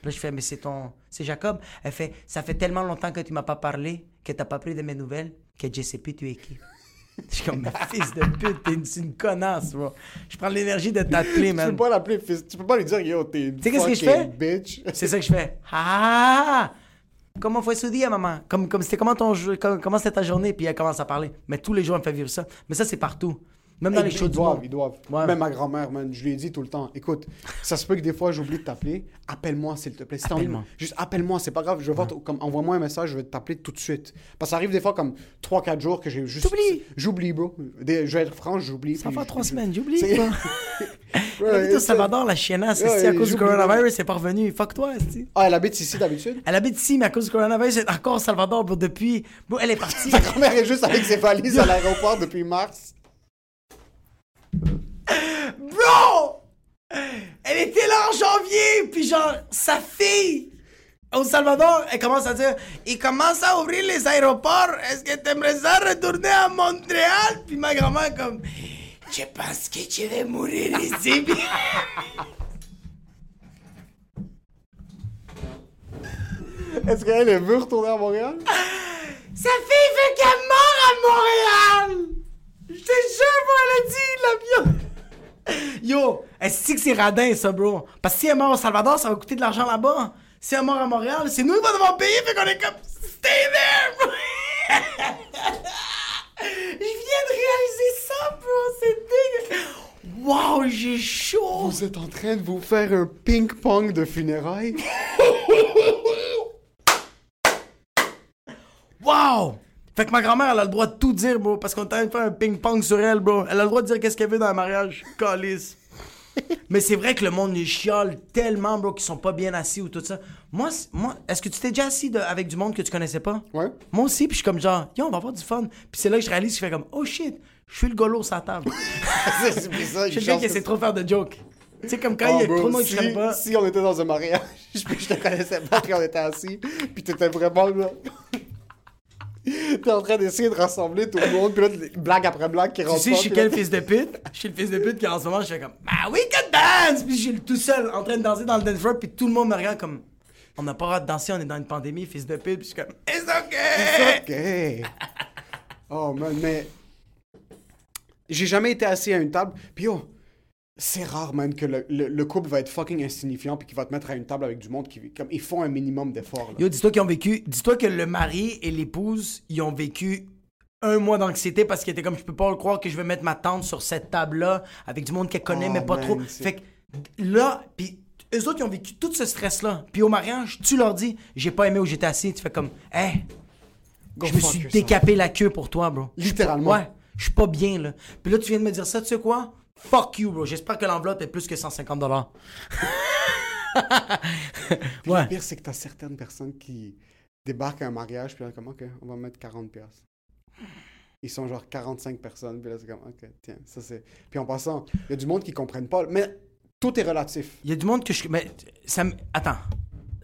Là, je fais Mais c'est ton. C'est Jacob. Elle fait Ça fait tellement longtemps que tu m'as pas parlé, que t'as pas pris de mes nouvelles, que je sais plus tu es qui. Je suis comme, mais fils de pute, t'es une, une connasse, bro. Je prends l'énergie de t'appeler, Tu peux man. pas l'appeler fils. Tu peux pas lui dire yo, t'es une qu'est-ce que je fucking fais? bitch. C'est ça que je fais. Ah! Comment fue su dia, maman? Comme, comme c'était comment ton jeu- comme- comment c'était ta journée? Puis elle commence à parler. Mais tous les jours, elle me fait vivre ça. Mais ça, c'est partout. Même dans les shows ils doivent, ils doivent. Ouais. Même ma grand-mère, man, je lui ai dit tout le temps, écoute, ça se peut que des fois j'oublie de t'appeler, appelle-moi s'il te plaît. Si Appelle-moi. Juste appelle-moi, c'est pas grave, je ton- comme envoie-moi un message, je vais t'appeler tout de suite. Parce que ça arrive des fois comme 3-4 jours que j'ai juste. T'oublies. J'oublie, bro. Des- je vais être franc, j'oublie. Ça fait je- trois je- semaines, j'oublie. C'est- quoi. Ouais, Elle habite au c'est- Salvador, la chiennasse. C'est à cause du j'oublie, coronavirus, c'est pas revenu. Fuck toi, esti. Ah, elle habite ici d'habitude? Elle habite ici, mais à cause du coronavirus, elle est encore au Salvador, bro, depuis. Bro, elle est partie. Ta grand-mère est juste avec ses valises à l'aéroport depuis mars. Bro! Elle était là en janvier, puis genre, sa fille au Salvador, elle commence à dire Il commence à ouvrir les aéroports, est-ce que t'aimerais ça retourner à Montréal? Puis ma grand-mère, comme Je pense que je vais mourir ici. Est-ce qu'elle elle veut retourner à Montréal? Sa fille veut qu'elle meure à Montréal! Je te jure, bro, elle a dit l'avion! Yo, est-ce que c'est radin, ça, bro? Parce que si elle meurt au Salvador, ça va coûter de l'argent là-bas. Si elle meurt à Montréal, c'est nous qui va devoir payer, fait qu'on est comme... Stay there, bro! Je viens de réaliser ça, bro! C'est dégueu! Wow, j'ai chaud! Vous êtes en train de vous faire un ping-pong de funérailles? Wow! Fait que ma grand-mère, elle a le droit de tout dire, bro, parce qu'on est en train de faire un ping-pong sur elle, bro. Elle a le droit de dire qu'est-ce qu'elle veut dans le mariage. Calice. Mais c'est vrai que le monde les chiale tellement, bro, qu'ils sont pas bien assis ou tout ça. Moi, c'est- moi est-ce que tu t'es déjà assis de- avec du monde que tu connaissais pas? Ouais. Moi aussi, puis je suis comme genre, yo, on va avoir du fun. Puis c'est là que je réalise, je fais comme, oh shit, je suis le golo sur la table. c'est ça, Je suis le gars qui essaie trop faire de jokes. Tu sais, comme quand Oh, il y a bro, trop de monde qui si, connaît pas. si on était dans un mariage, puis je te connaissais pas, puis on était assis, puis t'étais vraiment là. T'es en train d'essayer de rassembler tout le monde, puis là, blague après blague qui Tu rentre sais, pas, je suis là, quel fils de pute? Je suis le fils de pute qui en ce moment, je fais comme, bah oui, que dance! Puis je suis tout seul en train de danser dans le dance floor, puis tout le monde me regarde comme, on n'a pas le droit de danser, on est dans une pandémie, fils de pute, puis je suis comme, it's okay! Ok. Oh man, mais j'ai jamais été assis à une table. Puis yo, c'est rare man que le, le- le couple va être fucking insignifiant puis qu'il va te mettre à une table avec du monde qui comme ils font un minimum d'efforts. là. Yo, dis-toi qu'ils ont vécu, dis-toi que le mari et l'épouse, ils ont vécu un mois d'anxiété parce qu'ils étaient comme, je peux pas le croire que je vais mettre ma tante sur cette table-là avec du monde qu'elle connaît, Oh, mais pas man, trop. Fait que là, puis eux autres, ils ont vécu tout ce stress-là. Puis au mariage, tu leur dis, j'ai pas aimé où j'étais assis, tu fais comme, hey, Go je me suis décapé la queue pour toi, bro. Littéralement. Ouais, je suis pas bien, là. Puis là, tu viens de me dire ça, tu sais quoi? Fuck you, bro. J'espère que l'enveloppe est plus que 150 dollars. Ouais. Le pire, c'est que t'as certaines personnes qui débarquent à un mariage, puis là, comme, ok, on va mettre 40 pièces. Ils sont genre 45 personnes, puis là, c'est comme, ok, tiens, ça c'est. Puis en passant, il y a du monde qui comprennent pas, mais tout est relatif. Il y a du monde que je. Mais ça m- Attends.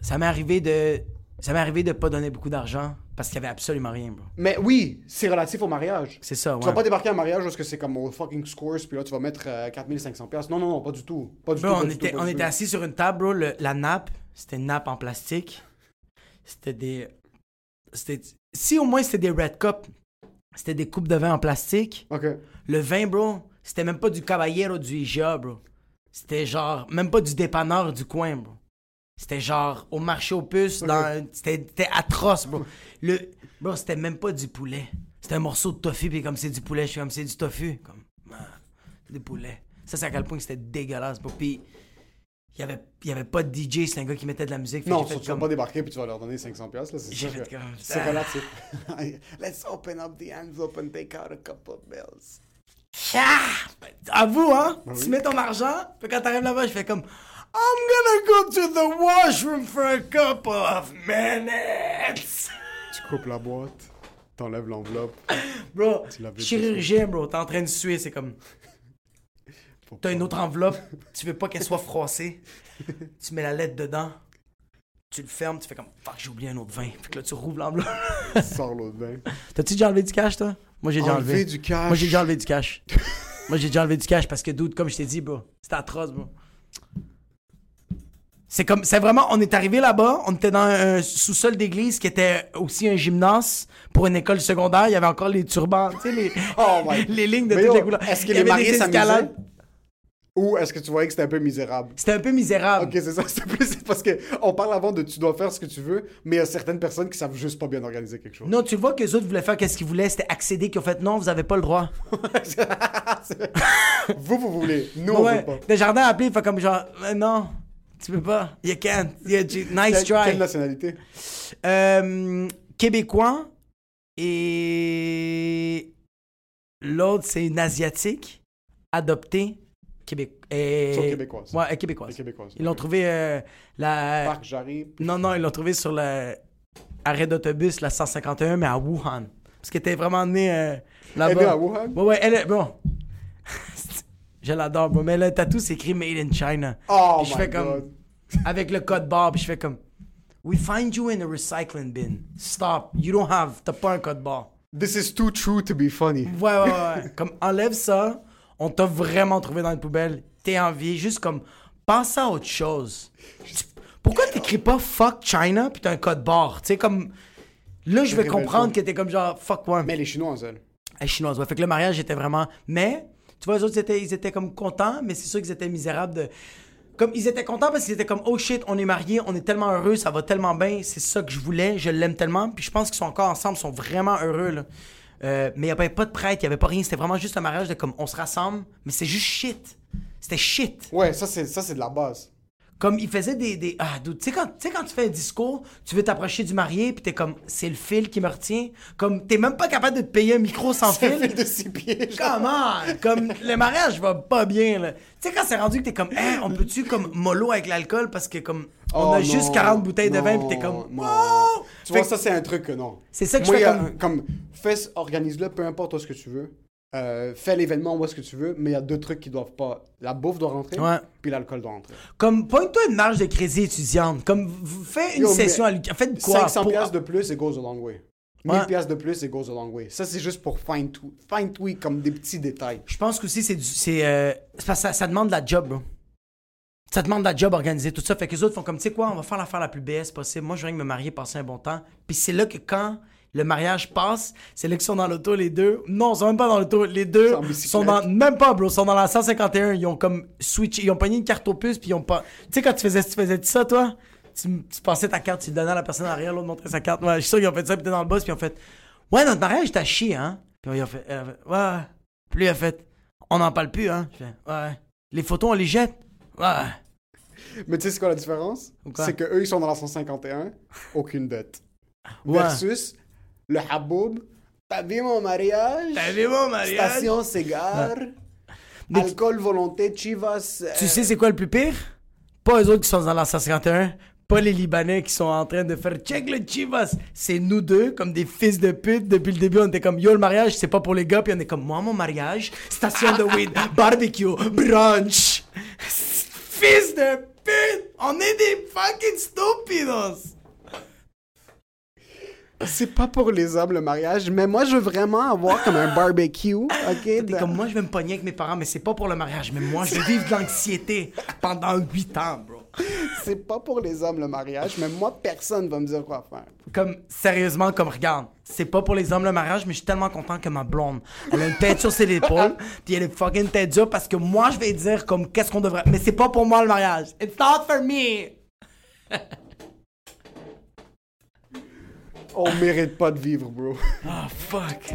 Ça m'est arrivé de. Ça m'est arrivé de pas donner beaucoup d'argent parce qu'il y avait absolument rien, bro. Mais oui, c'est relatif au mariage. C'est ça, ouais. Tu vas pas débarquer à un mariage parce que c'est comme au fucking scores, puis là tu vas mettre euh, 4500 pièces. Non, non, non, pas du tout. Pas du Bro, tout. pas on du était, tout, pas on du était tout. assis sur une table, bro. le- la nappe, c'était une nappe en plastique. C'était des. C'était. Si au moins c'était des Red Cup, c'était des coupes de vin en plastique. Ok. Le vin, bro, c'était même pas du Caballero du IGA, bro. C'était genre, même pas du dépanneur du coin, bro. C'était genre au marché aux puces, dans- c'était atroce, bro. Le, bro, c'était même pas du poulet. C'était un morceau de tofu, puis comme c'est du poulet, je suis comme c'est du tofu. Comme, ah, c'est du poulet. Ça, c'est à quel point c'était dégueulasse, bro. Puis, il y avait, il y avait pas de DJ, c'est un gars qui mettait de la musique. Non, tu fait vas comme- pas débarquer puis tu vas leur donner 500 pièces là, c'est ça que- comme- C'est Ah. relatif. Let's open up the envelope and take out a couple of bills. Ah! Avoue, hein? Ben Tu mets ton argent, puis quand t'arrives là-bas, je fais comme I'm gonna go to the washroom for a couple of minutes. Tu coupes la boîte, t'enlèves l'enveloppe. Bro, chirurgien, bro, t'es en train de suer, c'est comme. T'as une autre enveloppe, tu veux pas qu'elle soit froissée. Tu mets la lettre dedans, tu le fermes, tu fais comme Fuck, j'ai oublié un autre vin. Fait que là, tu rouvres l'enveloppe. Sors l'autre vin. T'as-tu déjà enlevé du cash, toi? Moi, j'ai déjà enlevé. du cash. Moi, j'ai déjà enlevé du cash. Moi, j'ai déjà enlevé du cash parce que, dude, comme je t'ai dit, bro, c'était atroce, bro. C'est comme, c'est vraiment, on est arrivé là-bas, on était dans un sous-sol d'église qui était aussi un gymnase pour une école secondaire. Il y avait encore les turbans, tu sais, les, Oh les lignes de Mais toutes yo, les couleurs. Est-ce que les mariés s'amusaient? Ou est-ce que tu voyais que c'était un peu misérable? C'était un peu misérable. Ok, c'est ça, c'est plus parce que on parle avant de tu dois faire ce que tu veux, mais il y a certaines personnes qui savent juste pas bien organiser quelque chose. Non, tu vois que les autres voulaient faire qu'est-ce qu'ils voulaient, c'était accéder, qu'ils ont fait non, vous avez pas le droit. vous, vous voulez. Nous, on ouais, veut pas. Desjardins a appelé, il fait comme genre, Euh, non, tu peux pas, you can't, G- nice try. quelle nationalité? Euh, québécois et l'autre c'est une asiatique adoptée et... Québécoises. Ouais, québécoise. Les Québécoises. Ils l'ont trouvé euh, la Parc Jarry. non non ils l'ont trouvé sur le arrêt d'autobus la 151 mais à Wuhan parce qu'elle était vraiment née euh, là-bas. Elle est née à Wuhan? Ouais ouais elle est bon. Je l'adore, bro. Mais le tatou, c'est écrit Made in China. Oh Puis je my fais comme. God. Avec le code barre, puis je fais comme. We find you in a recycling bin. Stop. You don't have. T'as pas un code barre. This is too true to be funny. Ouais, ouais, ouais. comme, enlève ça. On t'a vraiment trouvé dans une poubelle. T'es en vie. Juste comme. Pense à autre chose. Pourquoi t'écris pas fuck China, puis t'as un code barre? Tu sais, comme. Là, je vais comprendre que t'es comme genre fuck ouais. Mais les Chinoises, elles. Elle est chinoise. Ouais. Fait que le mariage était vraiment. Mais, tu vois, les autres, ils étaient, comme contents, mais c'est sûr qu'ils étaient misérables. Comme ils étaient contents parce qu'ils étaient comme oh shit, on est mariés, on est tellement heureux, ça va tellement bien, c'est ça que je voulais, je l'aime tellement. Puis je pense qu'ils sont encore ensemble, ils sont vraiment heureux là. Euh, mais il n'y avait pas de prêtre, il n'y avait pas rien, c'était vraiment juste un mariage de comme on se rassemble, mais c'est juste shit. C'était shit. Ouais, ça c'est ça c'est de la base. Comme il faisait des. des ah, tu sais, quand, tu sais, quand tu fais un discours, tu veux t'approcher du marié, puis t'es comme, c'est le fil qui me retient. Comme, t'es même pas capable de te payer un micro sans fil. fait de six pieds. Comment? Comme, le mariage va pas bien, là. Tu sais, quand c'est rendu que t'es comme, hey, on peut-tu, comme, mollo avec l'alcool parce que, comme, on Oh a non, juste 40 bouteilles de vin, puis t'es comme, non. wow! Tu Fait vois, que- ça, c'est un truc que non. C'est ça que je fais comme- comme. Fais, organise-le, peu importe ce que tu veux. Euh, fais l'événement où est-ce que tu veux, mais il y a deux trucs qui doivent pas. La bouffe doit rentrer, Ouais. puis l'alcool doit rentrer. Comme, pointe-toi une marge de crédit étudiante. Comme, v- fais une Yo, mais session à lui. Faites quoi? 500 pour- piastres de plus, it goes a long way. Ouais. 1000 piastres de plus, it goes a long way. Ça, c'est juste pour fine tweak, fine tweak comme des petits détails. Je pense qu'aussi, c'est du. C'est euh, c'est parce que ça, ça demande de la job, bro. Ça demande de la job organiser tout ça. Fait que les autres font comme, tu sais quoi, on va faire l'affaire la plus BS possible. Moi, je viens de me marier, passer un bon temps. Puis c'est là que quand le mariage passe, c'est là qu'ils sont dans l'auto, les deux. Non, ils sont même pas dans l'auto. Les deux Ils sont dans. Même pas, bro. Ils sont dans la 151. Ils ont comme switché. Ils ont pogné une carte au puce, puis ils ont pas. Tu sais, quand tu faisais, tu faisais ça, toi, tu, tu passais ta carte, tu le donnais à la personne arrière, l'autre montrait sa carte. Ouais, je suis sûr qu'ils ont fait ça, puis t'es dans le boss, puis ils ont fait, ouais, notre mariage, t'as chié, hein. Puis ils ont fait, fait, ouais. Puis lui, il a fait, on n'en parle plus, hein. Je fais, ouais. Les photos, on les jette. Ouais. Mais tu sais, c'est quoi la différence? C'est que eux ils sont dans la 151, aucune dette. Ouais. Versus le Haboub, t'as vu mon mariage? T'as vu mon mariage? Station cigare, Mais- alcool volonté, Chivas. euh, Tu sais, c'est quoi le plus pire? Pas eux autres qui sont dans la 151, pas les Libanais qui sont en train de faire check le Chivas. C'est nous deux, comme des fils de pute. Depuis le début, on était comme yo, le mariage, c'est pas pour les gars. Puis on est comme moi, mon mariage, station de weed, barbecue, brunch. fils de pute! On est des fucking stupidos! C'est pas pour les hommes le mariage, mais moi je veux vraiment avoir comme un barbecue, ok? De- comme moi, je vais me pogner avec mes parents, mais c'est pas pour le mariage. Mais moi, je vais vivre de l'anxiété pendant 8 ans, bro. C'est pas pour les hommes le mariage, mais moi personne va me dire quoi faire. Comme, sérieusement, comme, regarde, c'est pas pour les hommes le mariage, mais je suis tellement content que ma blonde, elle a une tête sur ses épaules, puis elle est fucking tête dure parce que moi, je vais dire comme qu'est-ce qu'on devrait. Mais c'est pas pour moi le mariage. It's not for me. On mérite pas de vivre, bro. Ah, fuck.